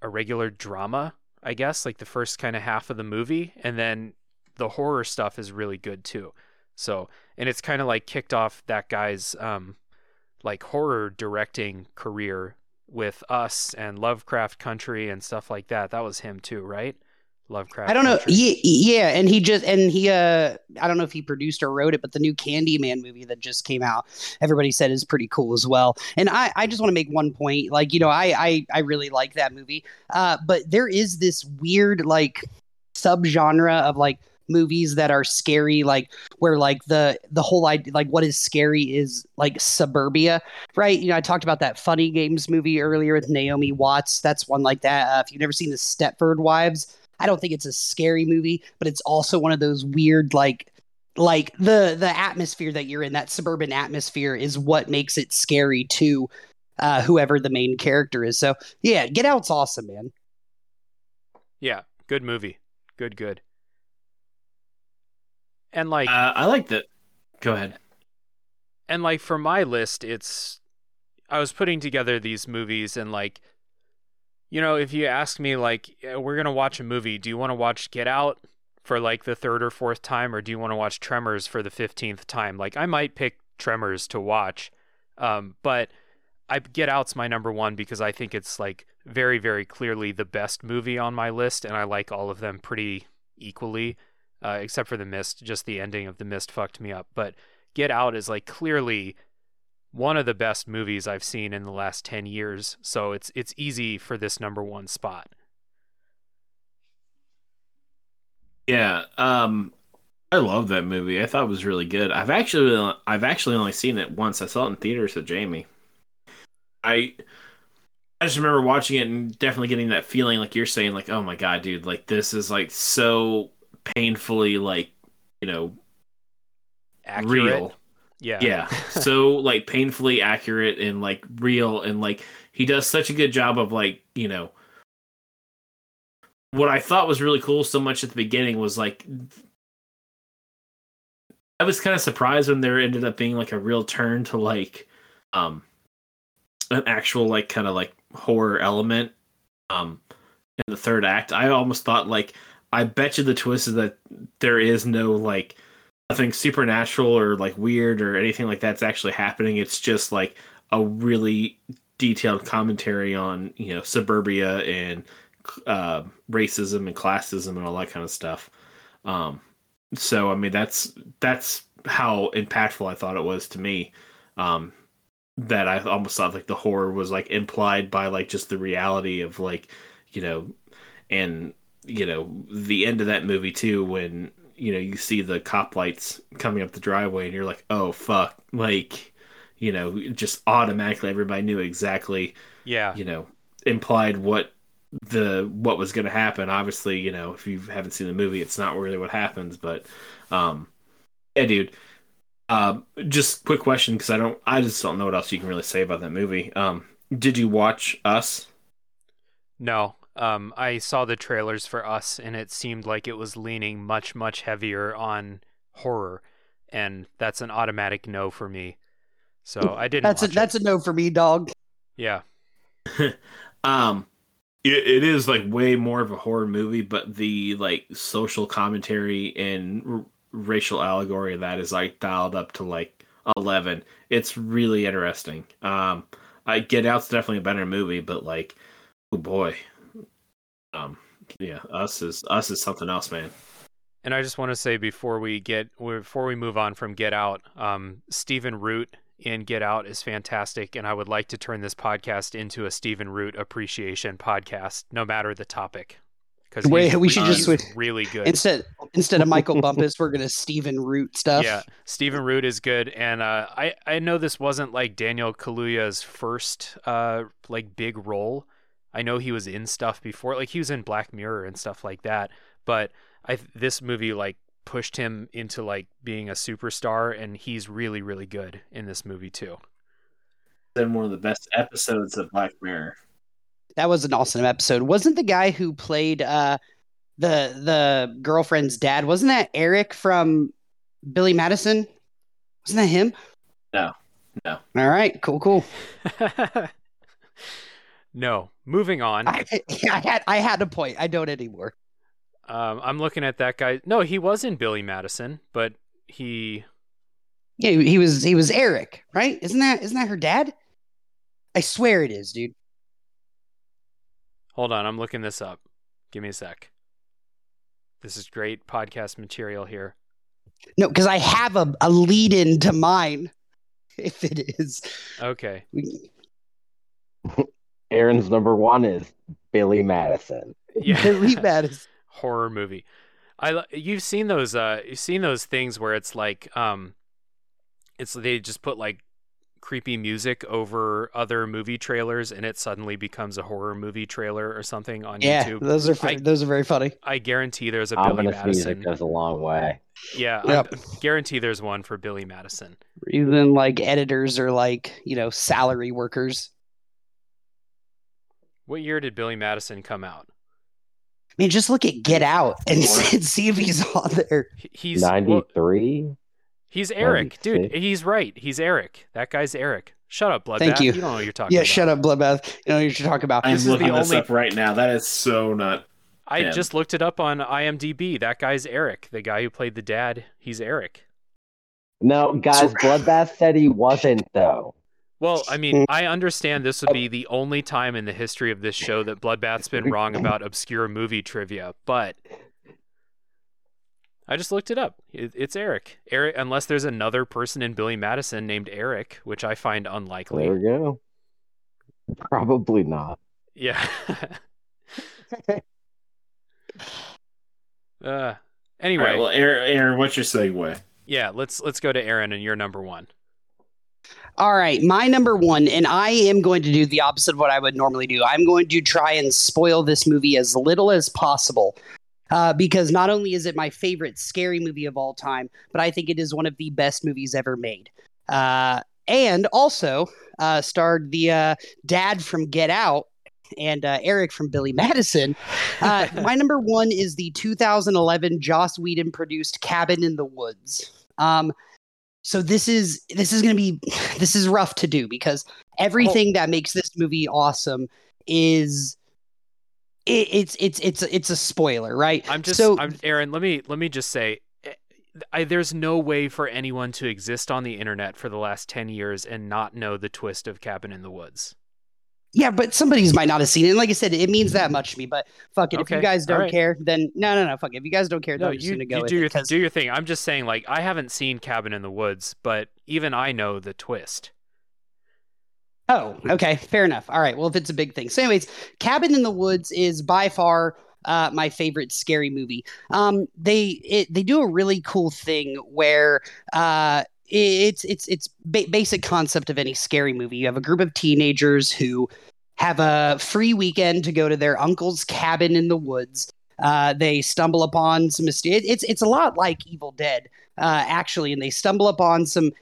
a regular drama, I guess, like the first kind of half of the movie, and then the horror stuff is really good too. So, and it's kind of like kicked off that guy's um like horror directing career with Us and Lovecraft Country and stuff like that. That was him too, right? Lovecraft. I don't know. Yeah, yeah, and he just and he uh I don't know if he produced or wrote it, but the new Candyman movie that just came out, everybody said is pretty cool as well. And I I just want to make one point, like you know, I I I really like that movie. Uh, but there is this weird like subgenre of like movies that are scary like where like the the whole idea like what is scary is like suburbia right you know i talked about that funny games movie earlier with naomi watts that's one like that uh, if you've never seen the stepford wives I don't think it's a scary movie, but it's also one of those weird like like the the atmosphere that you're in that suburban atmosphere is what makes it scary to uh whoever the main character is. So, yeah, Get Out's awesome, man. Yeah, good movie. Good, good. And like Uh, I like that. Go ahead. and like for my list it's i was putting together these movies and like you know if you ask me like we're gonna watch a movie do you want to watch get out for like the third or fourth time or do you want to watch tremors for the 15th time like i might pick tremors to watch um, but i get out's my number one because i think it's like very very clearly the best movie on my list and i like all of them pretty equally uh, except for the mist just the ending of the mist fucked me up but Get Out is like clearly one of the best movies I've seen in the last 10 years. So it's it's easy for this number 1 spot. Yeah, um, I love that movie. I thought it was really good. I've actually I've actually only seen it once. I saw it in theaters with Jamie. I I just remember watching it and definitely getting that feeling like you're saying, like, oh my god, dude, like this is like so painfully like you know Accurate. real. Yeah. Yeah, [LAUGHS] so like painfully accurate and like real and like he does such a good job of like you know what I thought was really cool so much at the beginning was like I was kind of surprised when there ended up being like a real turn to like um an actual like kind of like horror element um in the third act. I almost thought like I bet you the twist is that there is no like nothing supernatural or like weird or anything like that's actually happening. It's just like a really detailed commentary on you know suburbia and uh, racism and classism and all that kind of stuff. Um, so I mean that's that's how impactful I thought it was to me. Um, that I almost thought like the horror was like implied by like just the reality of like you know and you know the end of that movie too when you know you see the cop lights coming up the driveway and you're like oh fuck like you know just automatically everybody knew exactly Yeah. you know implied what the what was going to happen obviously you know if you haven't seen the movie it's not really what happens but um yeah dude um just quick question because i don't i just don't know what else you can really say about that movie um did you watch us No. Um, I saw the trailers for Us, and it seemed like it was leaning much, much heavier on horror, and that's an automatic no for me. So I didn't. That's a watch it. that's a no for me, dog. yeah. [LAUGHS] um it, it is like way more of a horror movie but the like social commentary and r- racial allegory of that is like dialed up to like 11 it's really interesting um i get out's definitely a better movie but like oh boy um yeah us is us is something else man And I just want to say before we get before we move on from Get Out, um, Stephen Root in Get Out is fantastic, and I would like to turn this podcast into a Stephen Root appreciation podcast, no matter the topic. Because Wait, we should just switch- really good. Instead instead of Michael Bumpus, we're gonna Stephen Root stuff. Yeah, Stephen Root is good, and uh, I I know this wasn't like Daniel Kaluuya's first uh like big role. I know he was in stuff before, like he was in Black Mirror and stuff like that. But I this movie like pushed him into like being a superstar, and he's really really good in this movie too. then one of the best episodes of black mirror That was an awesome episode. Wasn't the guy who played uh the the girlfriend's dad, wasn't that Eric from Billy Madison? Wasn't that him? No. No. All right, cool, cool. [LAUGHS] no, moving on. I, [LAUGHS] I had I had a point. I don't anymore. Um, I'm looking at that guy. No, he was in Billy Madison, but he Yeah, he was he was Eric, right? Isn't that isn't that her dad? I swear it is, dude. Hold on, I'm looking this up. Give me a sec. This is great podcast material here. No, because I have a, a lead in to mine. [LAUGHS] If it is, Okay. we, Aaron's number one is Billy Madison. Yeah. Billy [LAUGHS] Madison. Horror movie. I you've seen those uh you've seen those things where it's like um it's they just put like creepy music over other movie trailers and it suddenly becomes a horror movie trailer or something on Yeah, YouTube. those are I- those are very funny. I guarantee there's a Billy Ominous music Madison. goes a long way. Yeah, Yep. I guarantee there's one for Billy Madison. Even like editors or like you know salary workers. What year did Billy Madison come out? I mean, just look at Get Out and, [LAUGHS] and see if he's on there. He- He's well, 93? He's Eric, dude. He's right. He's Eric. That guy's Eric. Shut up, Bloodbath. Thank you. You don't know what you're talking Yeah, about. shut up, Bloodbath. You know what you're talking about. i'm This is the looking this only- up right now that is so not I Yeah. just looked it up on IMDb. That guy's Eric. The guy who played the dad, he's Eric. No, guys, Bloodbath said he wasn't, though. Well, I mean, I understand this would be the only time in the history of this show that Bloodbath's been wrong [LAUGHS] about obscure movie trivia, but I just looked it up. It's Eric. Eric, unless there's another person in Billy Madison named Eric, which I find unlikely. There we go. Probably not. Yeah. [LAUGHS] uh, anyway, All right, well, Aaron, Aaron, what's your segue? yeah, let's let's go to Aaron and you're number one. All right, my number one, and I am going to do the opposite of what I would normally do. I'm going to try and spoil this movie as little as possible. Uh, because not only is it my favorite scary movie of all time, but I think it is one of the best movies ever made. Uh, and also uh, starred the uh, dad from Get Out and uh, Eric from Billy Madison. Uh, my [LAUGHS] number one is the 2011 Joss Whedon produced Cabin in the Woods. Um, so this is this is going to be this is rough to do because everything that makes this movie awesome is it, it's it's it's it's a spoiler, right? I'm just so I'm Aaron, let me let me just say I, there's no way for anyone to exist on the internet for the last 10 years and not know the twist of Cabin in the Woods. Yeah, but somebody's might not have seen it. And like I said, it means that much to me. But fuck it, if you guys don't alright. care, then no, no, no, fuck it. If you guys don't care, No, then you, you do your 'cause- do your thing. I'm just saying like I haven't seen Cabin in the Woods, but even I know the twist. Oh, okay, fair enough. All right, well, if it's a big thing. So, anyways, Cabin in the Woods is by far uh, my favorite scary movie. Um, they it, they do a really cool thing where uh, it's it's it's ba- basic concept of any scary movie. You have a group of teenagers who have a free weekend to go to their uncle's cabin in the woods. Uh, they stumble upon some myster- it, it's it's a lot like Evil Dead, uh, actually, and they stumble upon some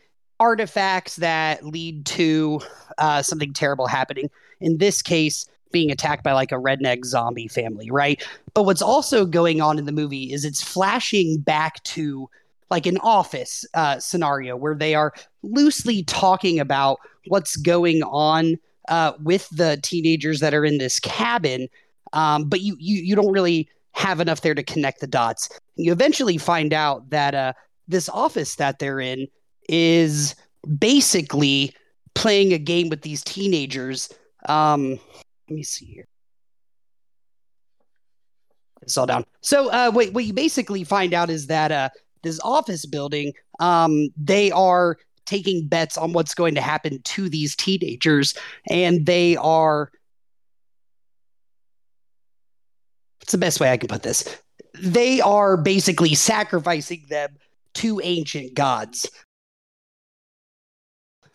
artifacts that lead to uh, something terrible happening. In this case, being attacked by like a redneck zombie family, right? But what's also going on in the movie is it's flashing back to like an office uh, scenario where they are loosely talking about what's going on uh, with the teenagers that are in this cabin, um, but you, you you don't really have enough there to connect the dots. You eventually find out that uh, this office that they're in is basically playing a game with these teenagers. Um, let me see here. It's all down. So, uh, what what you basically find out is that uh, this office building, um, they are taking bets on what's going to happen to these teenagers, and they are. What's the best way I can put this? They are basically sacrificing them to ancient gods.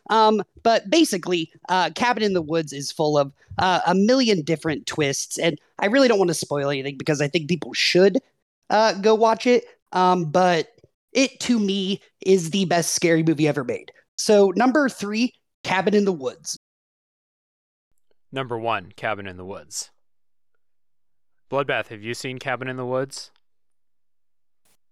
Um, but basically, uh, Cabin in the Woods is full of uh, a million different twists, and I really don't want to spoil anything because I think people should uh, go watch it. Um, but it to me is the best scary movie ever made. So number three, Cabin in the Woods. Number 1, Cabin in the Woods. Bloodbath, have you seen Cabin in the Woods?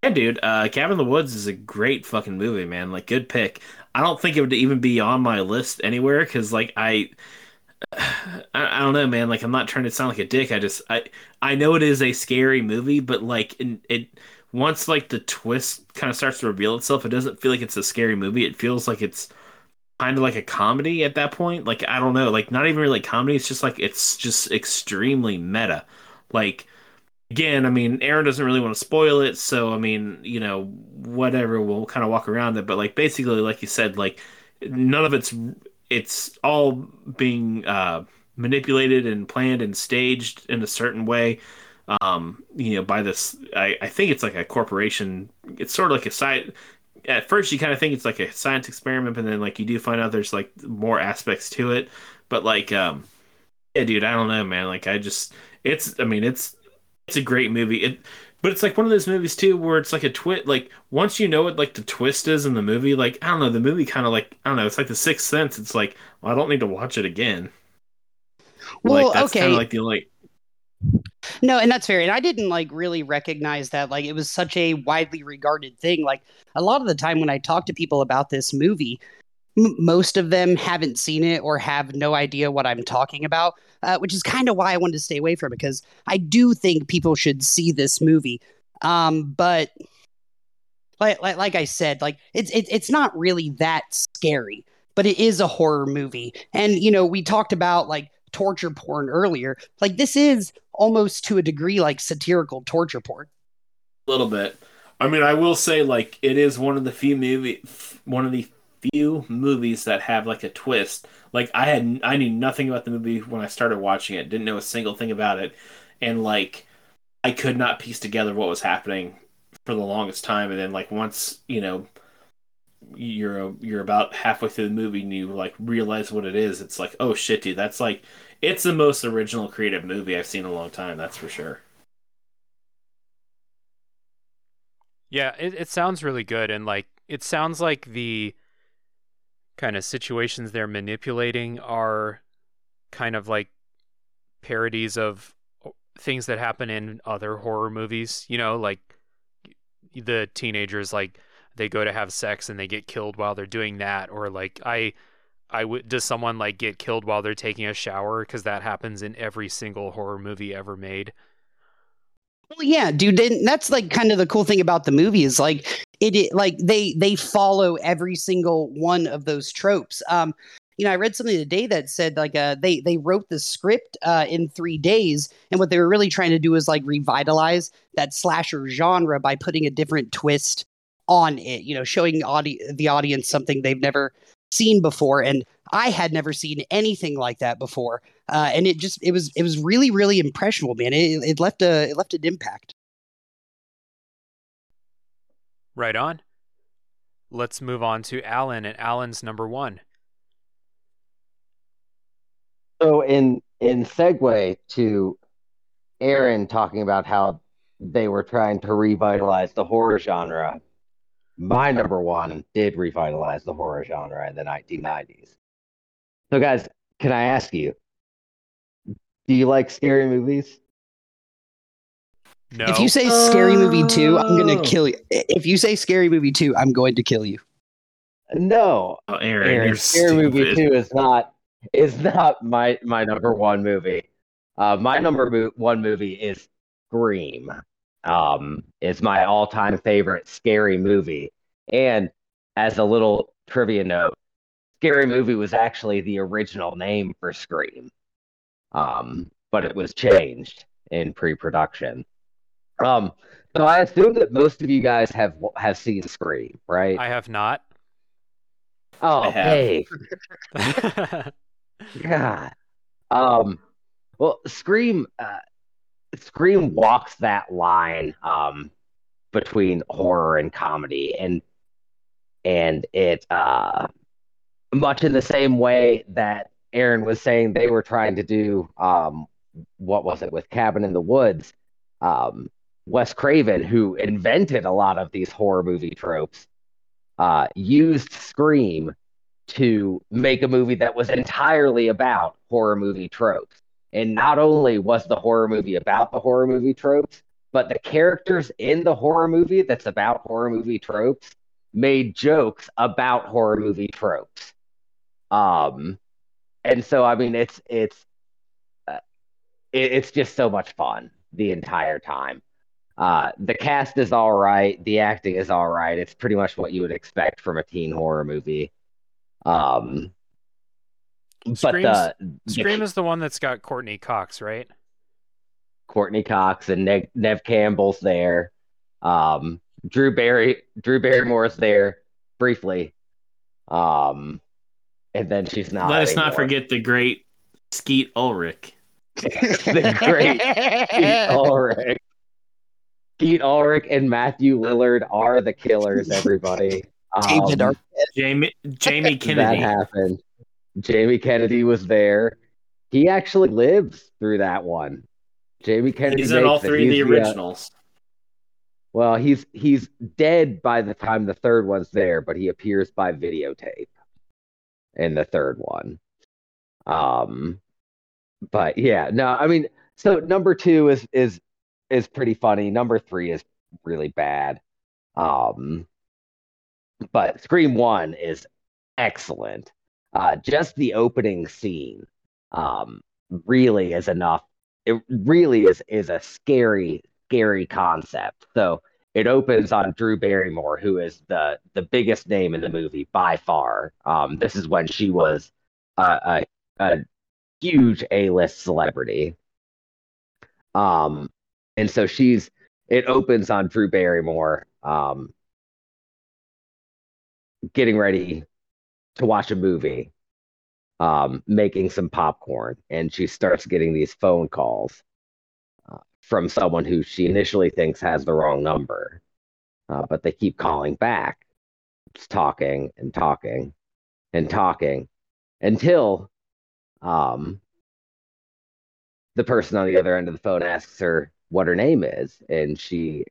Yeah, dude. Uh, Cabin in the Woods is a great fucking movie, man. Like, good pick. I don't think it would even be on my list anywhere because, like, I, [SIGHS] I, I don't know, man. Like, I'm not trying to sound like a dick. I just, I, I know it is a scary movie, but like, in, it once like the twist kind of starts to reveal itself, it doesn't feel like it's a scary movie. It feels like it's kind of like a comedy at that point. Like, I don't know, like not even really comedy. It's just like it's just extremely meta. Like again, I mean, Aaron doesn't really want to spoil it, so I mean, you know, whatever, we'll kind of walk around it. But like basically, like you said, like none of it's it's all being uh, manipulated and planned and staged in a certain way. Um, you know, by this, I, I think it's like a corporation. It's sort of like a side. At first, you kind of think it's like a science experiment, but then like you do find out there's like more aspects to it. But like, um, yeah, dude, I don't know, man. Like, I just, it's, I mean, it's, it's a great movie. It, but it's like one of those movies too, where it's like a twist. Like once you know what like the twist is in the movie, like I don't know, the movie kind of like I don't know. It's like the Sixth Sense. It's like, well, I don't need to watch it again. Well, like that's okay. kind of like the only. No, and that's fair. And I didn't like really recognize that like it was such a widely regarded thing. Like a lot of the time when I talk to people about this movie, m- most of them haven't seen it or have no idea what I'm talking about, uh, which is kind of why I wanted to stay away from it because I do think people should see this movie. Um, but like, like like I said, like it's it's it's not really that scary, but it is a horror movie. And you know, we talked about like torture porn earlier. Like this is almost to a degree like satirical torture porn. A little bit. I mean, I will say like it is one of the few movie, one of the few movies that have like a twist. Like I had, I knew nothing about the movie when I started watching it. Didn't know a single thing about it, and like I could not piece together what was happening for the longest time. And then like once you know you're you're about halfway through the movie and you like realize what it is, it's like oh shit, dude, that's like it's the most original creative movie I've seen in a long time. That's for sure. Yeah, it, it sounds really good. And like, it sounds like the kind of situations they're manipulating are kind of like parodies of things that happen in other horror movies. You know, like the teenagers, like, they go to have sex and they get killed while they're doing that. Or like, I. I would does someone like get killed while they're taking a shower because that happens in every single horror movie ever made. Well, yeah, dude. That's like kind of the cool thing about the movie is like it, it like they they follow every single one of those tropes. Um, you know, I read something today that said like uh they they wrote the script uh in three days, and what they were really trying to do is like revitalize that slasher genre by putting a different twist on it. You know, showing audi- the audience something they've never seen before, and I had never seen anything like that before. Uh, and it just it was it was really really impressionable, man. It, it left a it left an impact. Right on. Let's move on to Alan and Alan's number one. So in in segue to Aaron talking about how they were trying to revitalize the horror genre, my number one did revitalize the horror genre in the 1990s. So, guys, can I ask you, do you like scary movies? No. If you say Scary Movie 2, I'm going Oh. to kill you. If you say Scary Movie 2, I'm going to kill you. No, Oh, Aaron, Aaron, you're Scary stupid. Movie Two is not is not my my number one movie. Uh, my number mo- one movie is Scream. Um, it's my all time favorite scary movie. And as a little trivia note, Scary Movie was actually the original name for Scream, um, but it was changed in pre production. Um, so I assume that most of you guys have have seen Scream, right? I have not. oh, I have. hey, [LAUGHS] [LAUGHS] God. Um, well, Scream, uh, Scream walks that line um, between horror and comedy, and and it uh, much in the same way that Aaron was saying they were trying to do. Um, what was it with Cabin in the Woods? Um, Wes Craven, who invented a lot of these horror movie tropes, uh, used Scream to make a movie that was entirely about horror movie tropes. And not only was the horror movie about the horror movie tropes, but the characters in the horror movie that's about horror movie tropes made jokes about horror movie tropes. Um, and so I mean, it's it's uh, it, it's just so much fun the entire time. Uh, the cast is all right, the acting is all right. It's pretty much what you would expect from a teen horror movie. Um, Scream's- the, the Scream is the one that's got Courteney Cox, right? Courteney Cox and Neve, Neve Campbell's there. Um, Drew Barry, Drew Barrymore's there briefly. Um, and then she's not. Let us not forget the great Skeet Ulrich. [LAUGHS] the great Pete [LAUGHS] Ulrich. Skeet Ulrich and Matthew Lillard are the killers. [LAUGHS] Everybody. David Um, Arquette. Jamie Jamie that Kennedy. happened. Jamie Kennedy was there. He actually lives through that one. Jamie Kennedy. He's in all three of the He's uh, originals. Well, he's he's dead by the time the third one's there, but he appears by videotape in the third one. Um, but yeah, no, I mean, so number two is is is pretty funny. Number three is really bad. Um, but Scream One is excellent. Uh, just the opening scene, um, really is enough. It really is is a scary scary concept. So it opens on Drew Barrymore, who is the the biggest name in the movie by far. Um, this is when she was a, a, a huge A list celebrity. Um, and so she's it opens on Drew Barrymore um, getting ready to watch a movie, um, making some popcorn, and she starts getting these phone calls from someone who she initially thinks has the wrong number, uh, but they keep calling back, just talking and talking and talking until um, the person on the other end of the phone asks her what her name is, and she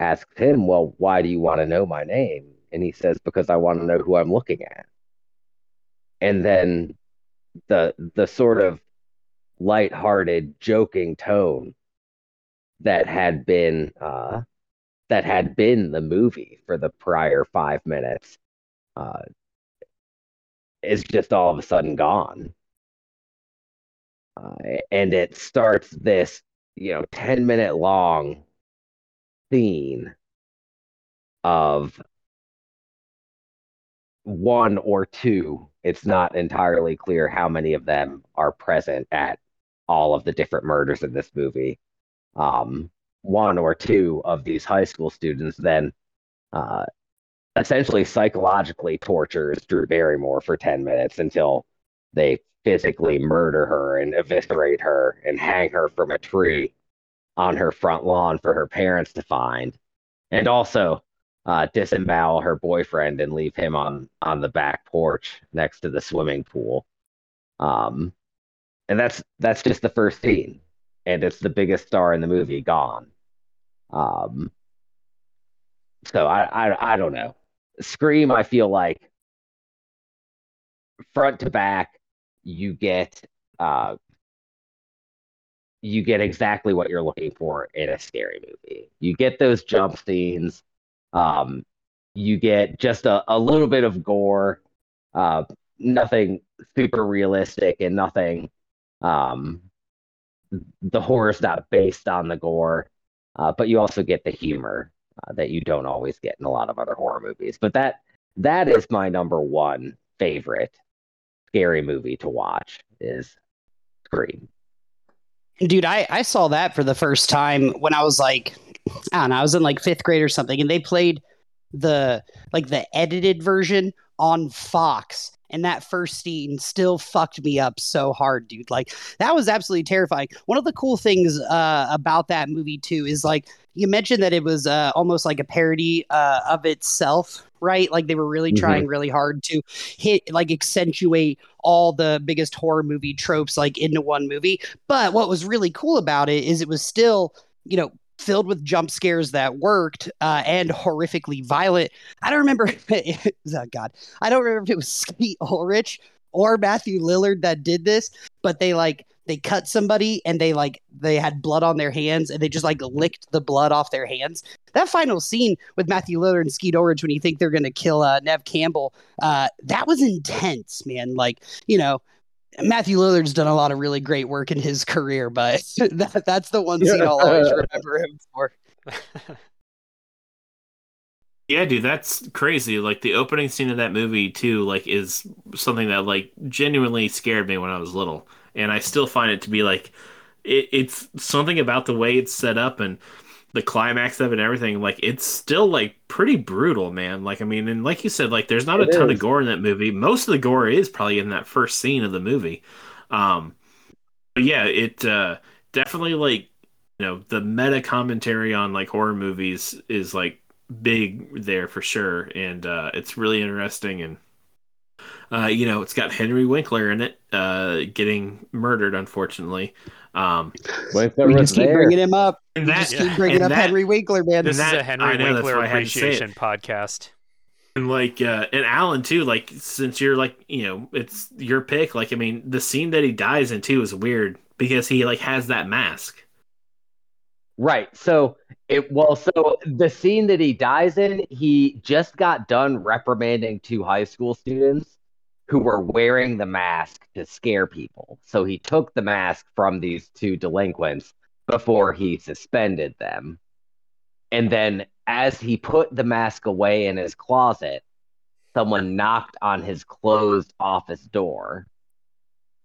asks him, "Well, why do you want to know my name?" And he says, "Because I want to know who I'm looking at." And then the the sort of light-hearted, joking tone that had been uh, that had been the movie for the prior five minutes uh, is just all of a sudden gone. Uh, and it starts this, you know, 10 minute long scene of one or two. It's not entirely clear how many of them are present at all of the different murders in this movie. Um, one or two of these high school students then uh, essentially psychologically tortures Drew Barrymore for 10 minutes until they physically murder her and eviscerate her and hang her from a tree on her front lawn for her parents to find. And also uh, disembowel her boyfriend and leave him on on the back porch next to the swimming pool. Um, and that's that's just the first scene, and it's the biggest star in the movie gone. Um, so I, I I don't know. Scream, I feel like front to back, you get uh, you get exactly what you're looking for in a scary movie. You get those jump scenes. Um, you get just a, a little bit of gore, uh, nothing super realistic and nothing. Um, the horror is not based on the gore, uh, but you also get the humor uh, that you don't always get in a lot of other horror movies. But that that is my number one favorite scary movie to watch is Scream. Dude, I, I saw that for the first time when I was like, I don't know, I was in like fifth grade or something, and they played the like the edited version on Fox. And that first scene still fucked me up so hard, dude. Like that was absolutely terrifying. One of the cool things uh, about that movie too is like you mentioned that it was uh, almost like a parody uh, of itself, right? Like they were really Mhm. trying really hard to hit, like accentuate all the biggest horror movie tropes like into one movie. But what was really cool about it is it was still, you know, filled with jump scares that worked uh, and horrifically violent. I don't remember. [LAUGHS] oh God, I don't remember if it was [LAUGHS] Skeet Ulrich or Matthew Lillard that did this, but they like they cut somebody and they like they had blood on their hands and they just like licked the blood off their hands. That final scene with Matthew Lillard and Skeet Ulrich when you think they're gonna kill uh, Neve Campbell, uh, that was intense, man. Like you know. Matthew Lillard's done a lot of really great work in his career, but [LAUGHS] that, that's the one scene I'll always remember him for. [LAUGHS] Yeah, dude, that's crazy. Like the opening scene of that movie too, like is something that like genuinely scared me when I was little, and I still find it to be like it, it's something about the way it's set up and the climax of it and everything. Like it's still like pretty brutal, man. Like I mean, and like you said, like there's not It a ton is. of gore in that movie. Most of the gore is probably in that first scene of the movie. Um, but yeah, it uh, definitely like you know the meta commentary on like horror movies is like big there for sure, and uh, it's really interesting. And uh, you know, it's got Henry Winkler in it, uh, getting murdered, unfortunately. Um, we just keep there. bringing him up. And We that, just keep bringing and up that- Henry Winkler, man. This that- is a Henry know, Winkler why I had to say it. appreciation podcast. And like uh and Alan too, like since you're like, you know, it's your pick, like I mean, the scene that he dies in too is weird because he like has that mask. Right. So it well, so the scene that he dies in, he just got done reprimanding two high school students who were wearing the mask to scare people. So he took the mask from these two delinquents before he suspended them. And then as he put the mask away in his closet, someone knocked on his closed office door.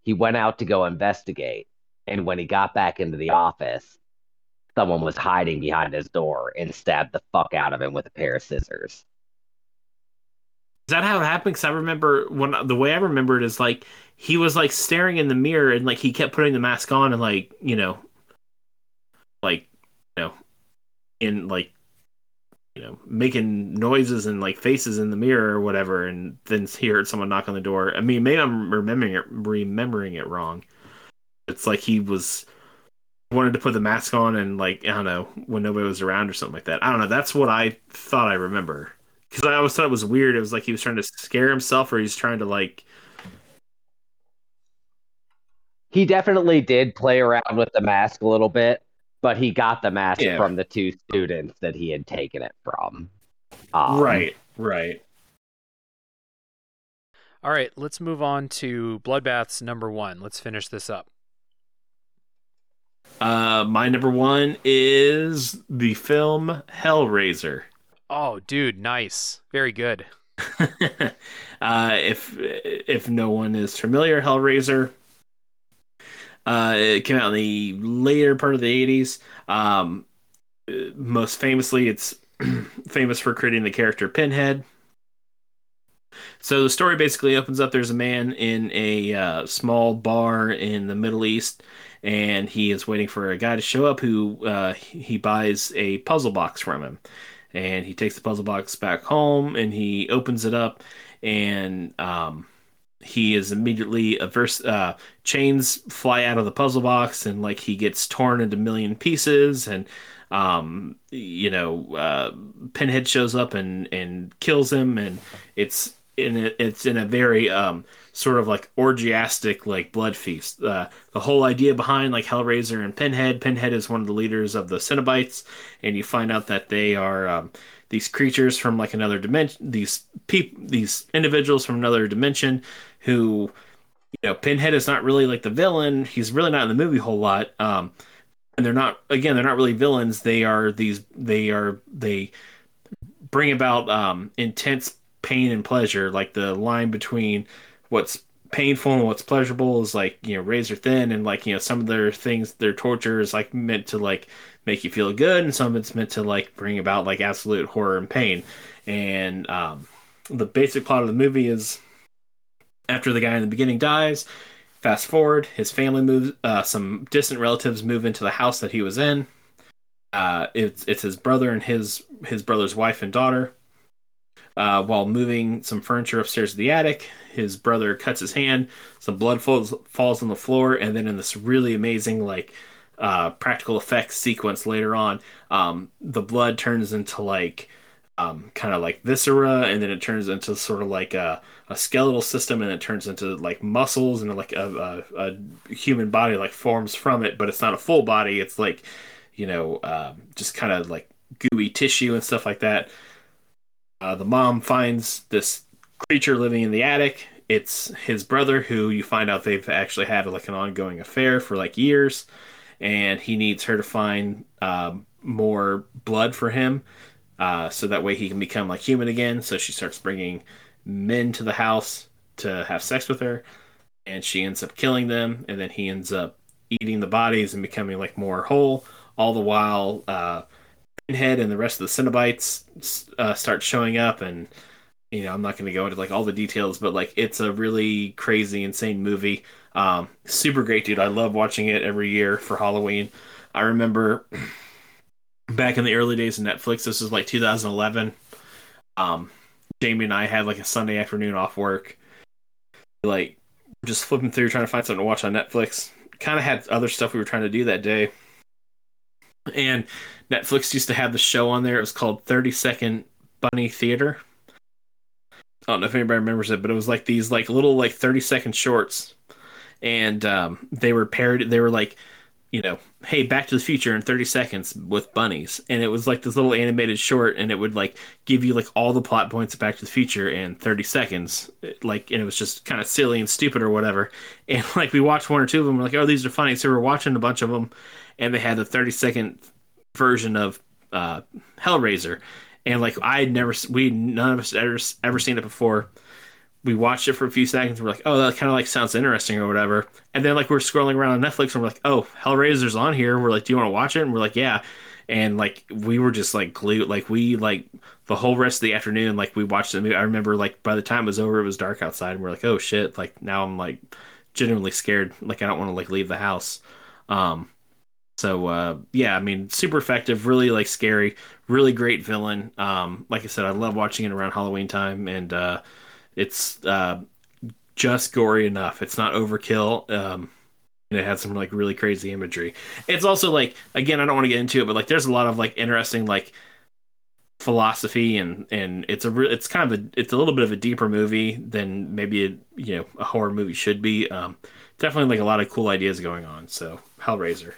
He went out to go investigate. And when he got back into the office, someone was hiding behind his door and stabbed the fuck out of him with a pair of scissors. Is that how it happened? Because I remember when the way I remember it is like he was like staring in the mirror and like he kept putting the mask on and like you know, know, in like you know making noises and like faces in the mirror or whatever, and then he heard someone knock on the door. I mean, maybe I'm remembering it remembering it wrong. It's like he was wanted to put the mask on and like I don't know when nobody was around or something like that. I don't know. That's what I thought I remember because I always thought it was weird. It was like he was trying to scare himself, or he's trying to like. He definitely did play around with the mask a little bit, but he got the mask Yeah. from the two students that he had taken it from. Um, right, right. All right, let's move on to Bloodbath's number one. Let's finish this up. Uh, my number one is the film Hellraiser. Oh, dude, nice. Very good. [LAUGHS] uh, if if no one is familiar, Hellraiser. Uh, it came out in the later part of the '80s. Um, most famously, it's [CLEARS THROAT] famous for creating the character Pinhead. So the story basically opens up. There's a man in a uh, small bar in the Middle East, and he is waiting for a guy to show up who uh, he buys a puzzle box from him and he takes the puzzle box back home and he opens it up and um, he is immediately averse uh, chains fly out of the puzzle box and like he gets torn into million pieces and um, you know uh, pinhead shows up and and kills him and it's in a, it's in a very um, sort of like orgiastic like blood feast. Uh, the whole idea behind like Hellraiser and Pinhead. Pinhead is one of the leaders of the Cenobites, and you find out that they are um, these creatures from like another dimension. These peop- these individuals from another dimension who. You know, Pinhead is not really like the villain. He's really not in the movie a whole lot. Um, and they're not again, they're not really villains. They are these. They are they bring about um, intense pain and pleasure. Like the line between what's painful and what's pleasurable is like you know razor thin and like you know some of their things their torture is like meant to like make you feel good and some of it's meant to like bring about like absolute horror and pain and um, the basic plot of the movie is after the guy in the beginning dies fast forward his family moves uh, some distant relatives move into the house that he was in uh, it's it's his brother and his his brother's wife and daughter uh, while moving some furniture upstairs to the attic, his brother cuts his hand. Some blood falls falls on the floor, and then in this really amazing like uh, practical effects sequence later on, um, the blood turns into like um, kind of like viscera, and then it turns into sort of like a, a skeletal system, and it turns into like muscles, and like a, a, a human body like forms from it, but it's not a full body. It's like you know uh, just kind of like gooey tissue and stuff like that. Uh, the mom finds this creature living in the attic. It's his brother, who you find out they've actually had like an ongoing affair for like years, and he needs her to find um, more blood for him, uh, so that way he can become like human again. So she starts bringing men to the house to have sex with her, and she ends up killing them, and then he ends up eating the bodies and becoming like more whole. All the while, uh, Pinhead and the rest of the Cenobites uh, start showing up, and you know I'm not going to go into like all the details, but like it's a really crazy, insane movie. Um, super great, dude. I love watching it every year for Halloween. I remember [CLEARS THROAT] back in the early days of Netflix. This was like 2011. Um, Jamie and I had like a Sunday afternoon off work, like just flipping through trying to find something to watch on Netflix. Kind of had other stuff we were trying to do that day and Netflix used to have the show on there. It was called 30 Second Bunny Theater. I don't know if anybody remembers it, but it was like these like little like 30 second shorts. And um, they were paired they were like, you know, hey, Back to the Future in 30 seconds with bunnies. And it was like this little animated short and it would like give you like all the plot points of Back to the Future in 30 seconds. Like and it was just kind of silly and stupid or whatever. [LAUGHS] And like we watched one or two of them, we're like, oh, these are funny. So we're watching a bunch of them and they had the 30 second version of uh, Hellraiser, and like I had never, we none of us ever ever seen it before. We watched it for a few seconds. We're like, oh, that kind of like sounds interesting or whatever. And then like we're scrolling around on Netflix and we're like, oh, Hellraiser's on here. We're like, do you want to watch it? And we're like, yeah. And like we were just like glued. Like we like the whole rest of the afternoon. Like we watched the movie. I remember like by the time it was over, it was dark outside, and we're like, oh shit. Like now I'm like genuinely scared. Like I don't want to like leave the house. Um, so uh, yeah, I mean, super effective, really like scary, really great villain. Um, like I said, I love watching it around Halloween time, and uh, it's uh, just gory enough. It's not overkill. Um, and it had some like really crazy imagery. It's also like again, I don't want to get into it, but like there's a lot of like interesting like philosophy and and it's a re- it's kind of a it's a little bit of a deeper movie than maybe a you know a horror movie should be. Um, definitely like a lot of cool ideas going on. So Hellraiser.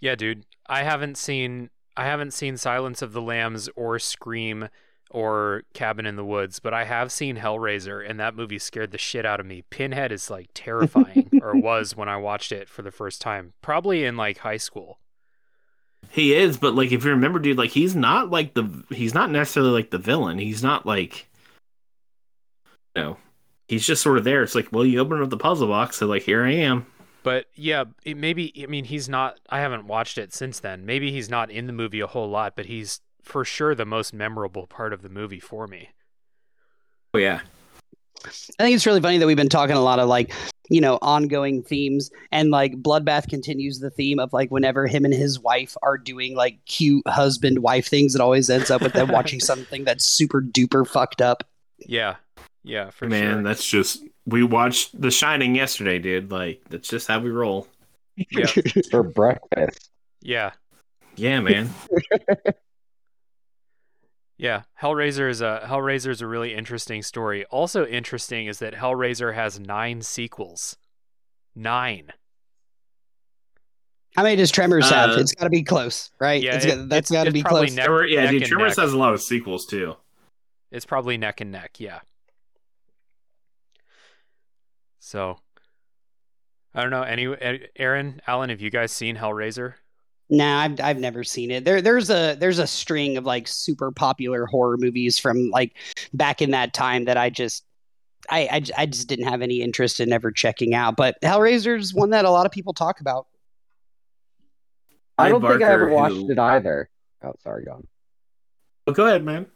Yeah, dude. I haven't seen I haven't seen Silence of the Lambs or Scream, or Cabin in the Woods, but I have seen Hellraiser, and that movie scared the shit out of me. Pinhead is like terrifying, [LAUGHS] or was when I watched it for the first time, probably in like high school. He is, but like if you remember, dude, like he's not like the he's not necessarily like the villain. He's not like you know, he's just sort of there. It's like, well, you open up the puzzle box, so like here I am. But yeah, it maybe I mean he's not. I haven't watched it since then. Maybe he's not in the movie a whole lot, but he's for sure the most memorable part of the movie for me. Oh yeah, I think it's really funny that we've been talking a lot of like, you know, ongoing themes and like Bloodbath continues the theme of like whenever him and his wife are doing like cute husband wife things, it always ends up with them watching [LAUGHS] something that's super duper fucked up. Yeah, yeah, for man, sure. that's just we watched The Shining yesterday, dude. Like that's just how we roll. Yeah, [LAUGHS] For breakfast. yeah, Yeah, man. [LAUGHS] yeah. Hellraiser is a Hellraiser is a really interesting story. Also interesting is that Hellraiser has nine sequels. Nine. How many does Tremors have? Uh, It's got to be close, right? Yeah, It's it- got, that's it's- got to be close. neck- Tremor- yeah, dude. Tremors neck. has a lot of sequels too. It's probably neck and neck. Yeah. So, I don't know. Any Aaron, Alan, have you guys seen Hellraiser? Nah, I've I've never seen it. There there's a there's a string of like super popular horror movies from like back in that time that I just I I, j- I just didn't have any interest in ever checking out. But Hellraiser's one that a lot of people talk about. I don't think I ever watched who- it either. Oh, sorry, go on. Oh, go ahead, man.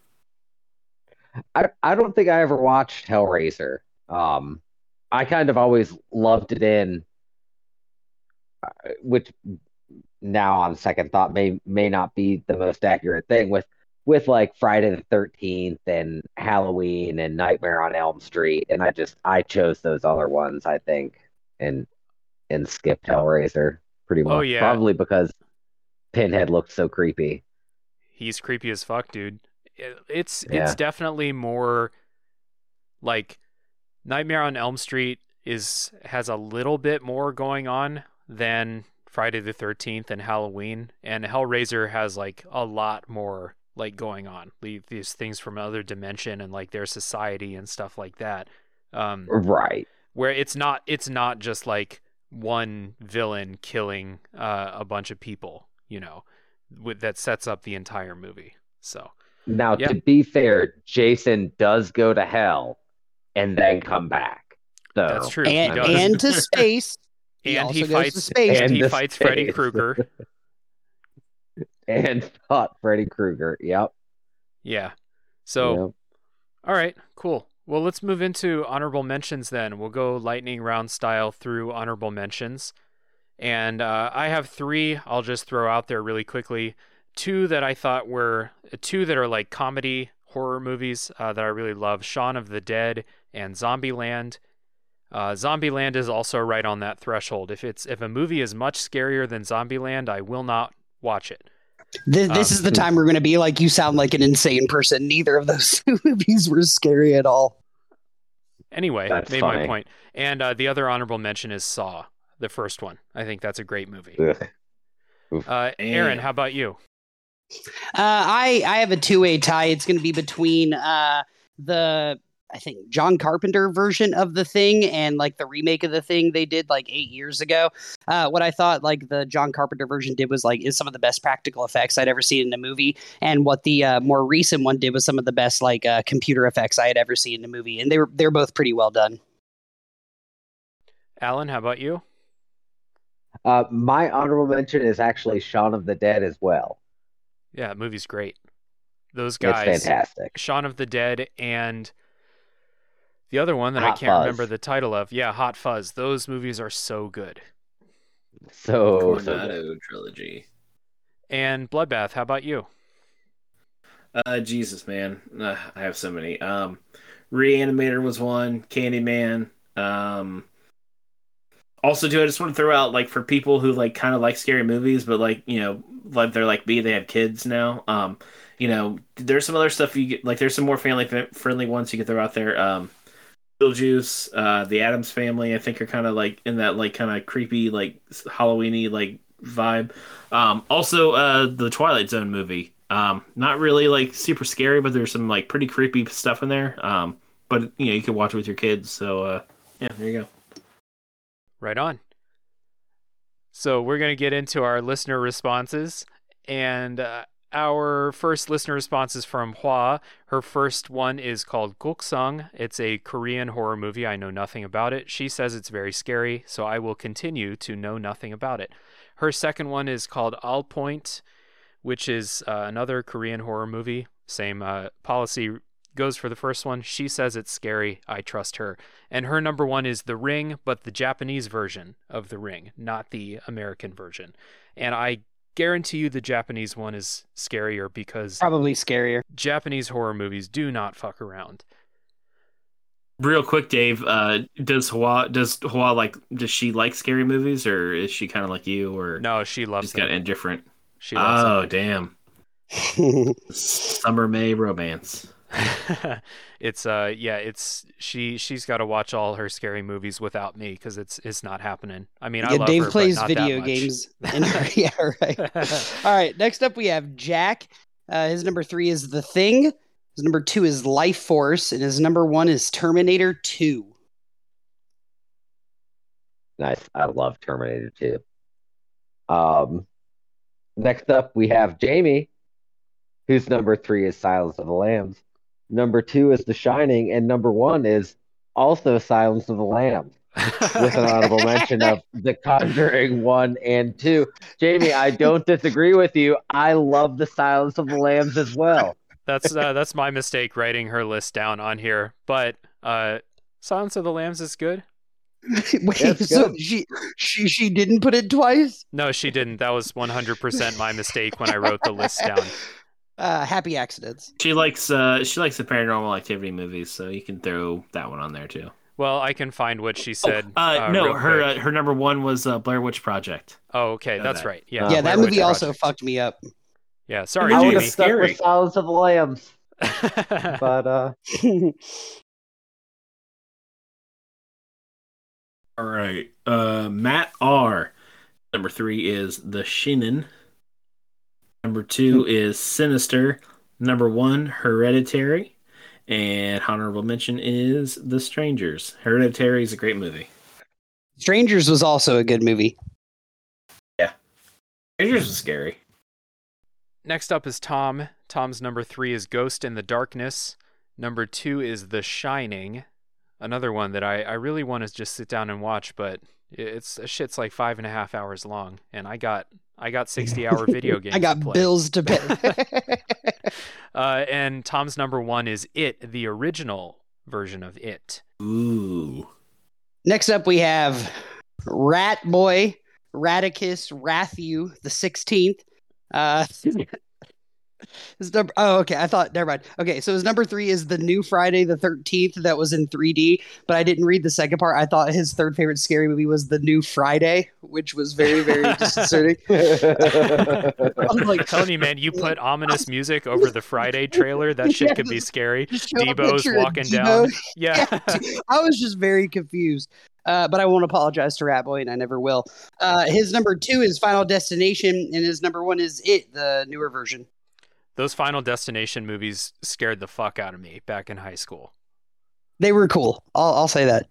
I, I don't think I ever watched Hellraiser. Um, I kind of always loved it in, uh, which now on second thought may may not be the most accurate thing with with like Friday the Thirteenth and Halloween and Nightmare on Elm Street, and I just I chose those other ones I think and and skipped Hellraiser pretty oh, much. Oh, yeah. probably because Pinhead looked so creepy. He's creepy as fuck, dude. It's Yeah. it's definitely more like Nightmare on Elm Street is has a little bit more going on than Friday the 13th and Halloween and Hellraiser has like a lot more like going on. Le- These things from another dimension and like their society and stuff like that. Um Right. where it's not it's not just like one villain killing uh, a bunch of people, you know, with, that sets up the entire movie. So Now, Yeah. to be fair, Jason does go to hell and then come back. So that's true. And does. and to [LAUGHS] space. He and he also goes to fights space. and And he to fights Freddy. Krueger. [LAUGHS] and fought Freddy Krueger. Yep. Yeah. So Yep. all right, cool. Well, let's move into honorable mentions then. We'll go lightning round style through honorable mentions. And uh, I have three I'll just throw out there really quickly. Two that I thought were two that are like comedy horror movies uh, that I really love Shaun of the Dead and Zombieland. Uh, Zombieland is also right on that threshold. If it's if a movie is much scarier than Zombieland, I will not watch it. This, this Um, is the time we're going to be like, you sound like an insane person. Neither of those [LAUGHS] movies were scary at all. Anyway, That's made my point. And uh, the other honorable mention is Saw, the first one. I think that's a great movie. Uh, Aaron, how about you? Uh, I I have a two way tie. It's going to be between uh, the I think John Carpenter version of the thing and like the remake of the thing they did like eight years ago. Uh, what I thought like the John Carpenter version did was like is some of the best practical effects I'd ever seen in a movie, and what the uh, more recent one did was some of the best like uh, computer effects I had ever seen in a movie, and they were they're both pretty well done. Alan, how about you? Uh, my honorable mention is actually Shaun of the Dead as well. Yeah, that movie's great. Those It's guys, fantastic. Shaun of the Dead and the other one that I can't Fuzz. remember the title of. Yeah, Hot Fuzz. Those movies are so good. So, so good. Cornetto trilogy. And Bloodbath, how about you? Uh, Jesus, man, uh, I have so many. Um, Reanimator was one. Candyman. Um, also, too, I just want to throw out like for people who like kind of like scary movies, but like you know, like they're like me, they have kids now. Um, you know, there's some other stuff you get. Like, there's some more family friendly ones you can throw out there. Um, Beetlejuice, uh, the Addams Family, I think are kind of like in that like kind of creepy like Halloweeny like vibe. Um, also, uh, the Twilight Zone movie Um, not really like super scary, but there's some like pretty creepy stuff in there. Um, but you know you can watch it with your kids. So uh, yeah, there you go. Right on. So we're to get into our listener responses. And uh, our first listener response is from Hua. Her first one is called Goksung. It's a Korean horror movie. I know nothing about it. She says it's very scary, so I will continue to know nothing about it. Her second one is called All Point, which is uh, another Korean horror movie. Same uh, policy goes for the first one. She says it's scary. I trust her. And her number one is The Ring, but the Japanese version of The Ring, not the American version. And I guarantee you the Japanese one is scarier because Probably scarier. Japanese horror movies do not fuck around. Real quick, Dave. Uh, does Hua does Hua like does she like scary movies or is she kind of like you or No, she loves just got them. indifferent? She loves Oh damn! [LAUGHS] Summer May romance. [LAUGHS] them. it's uh yeah, it's she she's got to watch all her scary movies without me because it's it's not happening. I mean, I yeah, love Dave her, but plays not that video much. games. [LAUGHS] in her- [LAUGHS] yeah, right. [LAUGHS] All right. Next up, we have Jack. Uh, his number three is The Thing. His number two is Lifeforce, and his number one is Terminator Two. Nice. I love Terminator 2. Um, next up, we have Jamie, whose number three is Silence of the Lambs. Number two is The Shining, and number one is also Silence of the Lambs, with an honorable mention of [LAUGHS] The Conjuring 1 and 2. Jamie, I don't disagree with you. I love The Silence of the Lambs as well. That's uh, that's my mistake writing her list down on here. But uh, Silence of the Lambs is good. [LAUGHS] Wait, Yes, so good. she she she didn't put it twice? No, she didn't. That was 100% my mistake when I wrote the list down. [LAUGHS] Uh, happy accidents. She likes uh she likes the Paranormal Activity movies, so you can throw that one on there too. Well, I can find what she said. Uh, no, her uh, her number one was uh, Blair Witch Project. oh, okay, know that's that. right. Yeah, Uh, yeah, Blair that Witch movie also Project. fucked me up. Yeah, sorry, I would have Jamie. stuck Scary. with Silence of the Lambs, [LAUGHS] but uh, All right. Uh, Matt R. Number three is The Shinin. Number two hmm. is Sinister. Number one, Hereditary. And honorable mention is The Strangers. Hereditary is a great movie. Strangers was also a good movie. Yeah. Strangers was scary. Next up is Tom. Tom's number three is Ghost and the Darkness. Number two is The Shining. Another one that I, I really want to just sit down and watch, but it's shit's like five and a half hours long, and I got I got [LAUGHS] sixty hour video games. I got to play. bills to pay. [LAUGHS] Uh, and Tom's number one is It, the original version of It. Ooh. Next up, we have Rat Boy, Radicus, Rathu, the 16th. Uh, [LAUGHS] [LAUGHS] his number, oh, okay. I thought, never mind. Okay, so his number three is the new Friday the 13th that was in 3D, but I didn't read the second part. I thought his third favorite scary movie was The New Friday, which was very, very [LAUGHS] disconcerting. [LAUGHS] I was like, I'm telling you, man, you put ominous music over the Friday trailer, that shit could be scary. just show a Deebo's walking Deebo. down. Yeah. I was just very confused. Uh, but I won't apologize to Ratboy, and I never will. Uh, his number two is Final Destination, and his number one is It, the newer version. Those Final Destination movies scared the fuck out of me back in high school. They were cool. I'll, I'll say that.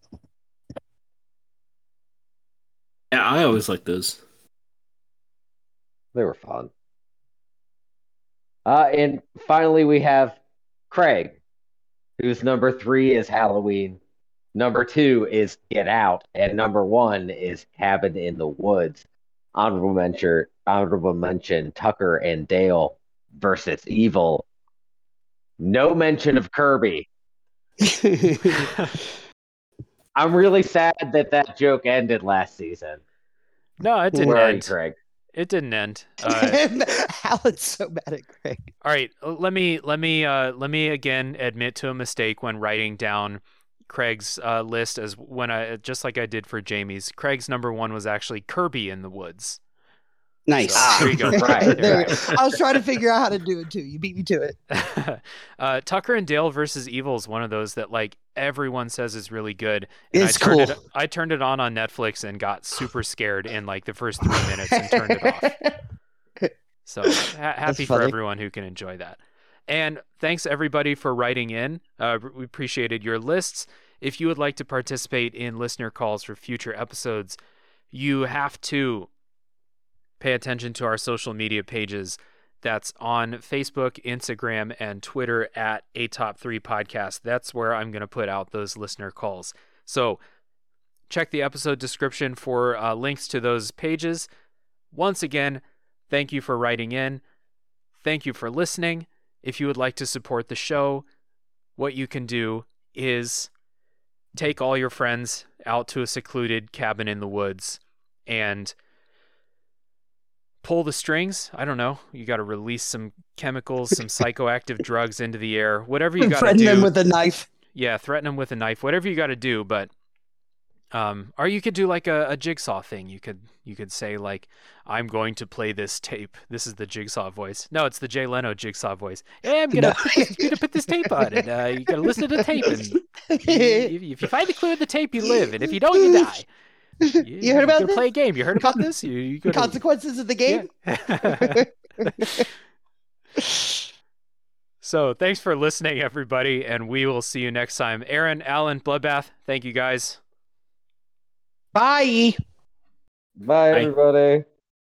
Yeah, I always like those. They were fun. Uh, and finally, we have Craig, whose number three is Halloween. Number two is Get Out, and number one is Cabin in the Woods. Honorable mention, honorable mention, Tucker and Dale versus Evil. No mention of Kirby. [LAUGHS] I'm really sad that that joke ended last season. No, it didn't Where end. Craig? It didn't end. [LAUGHS] Uh, Alan's so mad at Craig. all right, let me let me uh, let me again admit to a mistake when writing down Craig's uh, list as when I just like I did for Jamie's. Craig's number one was actually Kirby in the Woods. Nice. So, there you go. [LAUGHS] Right, There- right. I was trying to figure out how to do it too. You beat me to it. [LAUGHS] uh, Tucker and Dale versus Evil is one of those that like everyone says is really good. And It's I turned cool. It, I turned it on on Netflix and got super scared in like the first three minutes and turned it off. [LAUGHS] So ha- happy for everyone who can enjoy that. And thanks everybody for writing in. Uh, we appreciated your lists. If you would like to participate in listener calls for future episodes, you have to pay attention to our social media pages. That's on Facebook, Instagram, and Twitter at a top three podcast. That's where I'm going to put out those listener calls. So check the episode description for uh, links to those pages. Once again, thank you for writing in. Thank you for listening. If you would like to support the show, what you can do is take all your friends out to a secluded cabin in the woods and pull the strings. I don't know. You got to release some chemicals, some psychoactive drugs into the air. Whatever you got to do. Threaten them with a knife. yeah, threaten them with a knife. Whatever you got to do, but um or you could do like a, a jigsaw thing. You could you could say like I'm going to play this tape. This is the jigsaw voice. No, it's the Jay Leno jigsaw voice. Hey, I'm gonna No. put this, gonna put this tape on, and uh, you gotta listen to the tape. And [LAUGHS] if, if you find the clue in the tape, you live, and if you don't, you die. You, You heard about gotta this? Play a game. You heard about [LAUGHS] this? You, you gotta, Consequences of the game. Yeah. [LAUGHS] so thanks for listening, everybody, and we will see you next time. Aaron, Alan, Bloodbath, thank you guys. Bye. Bye, Bye. everybody.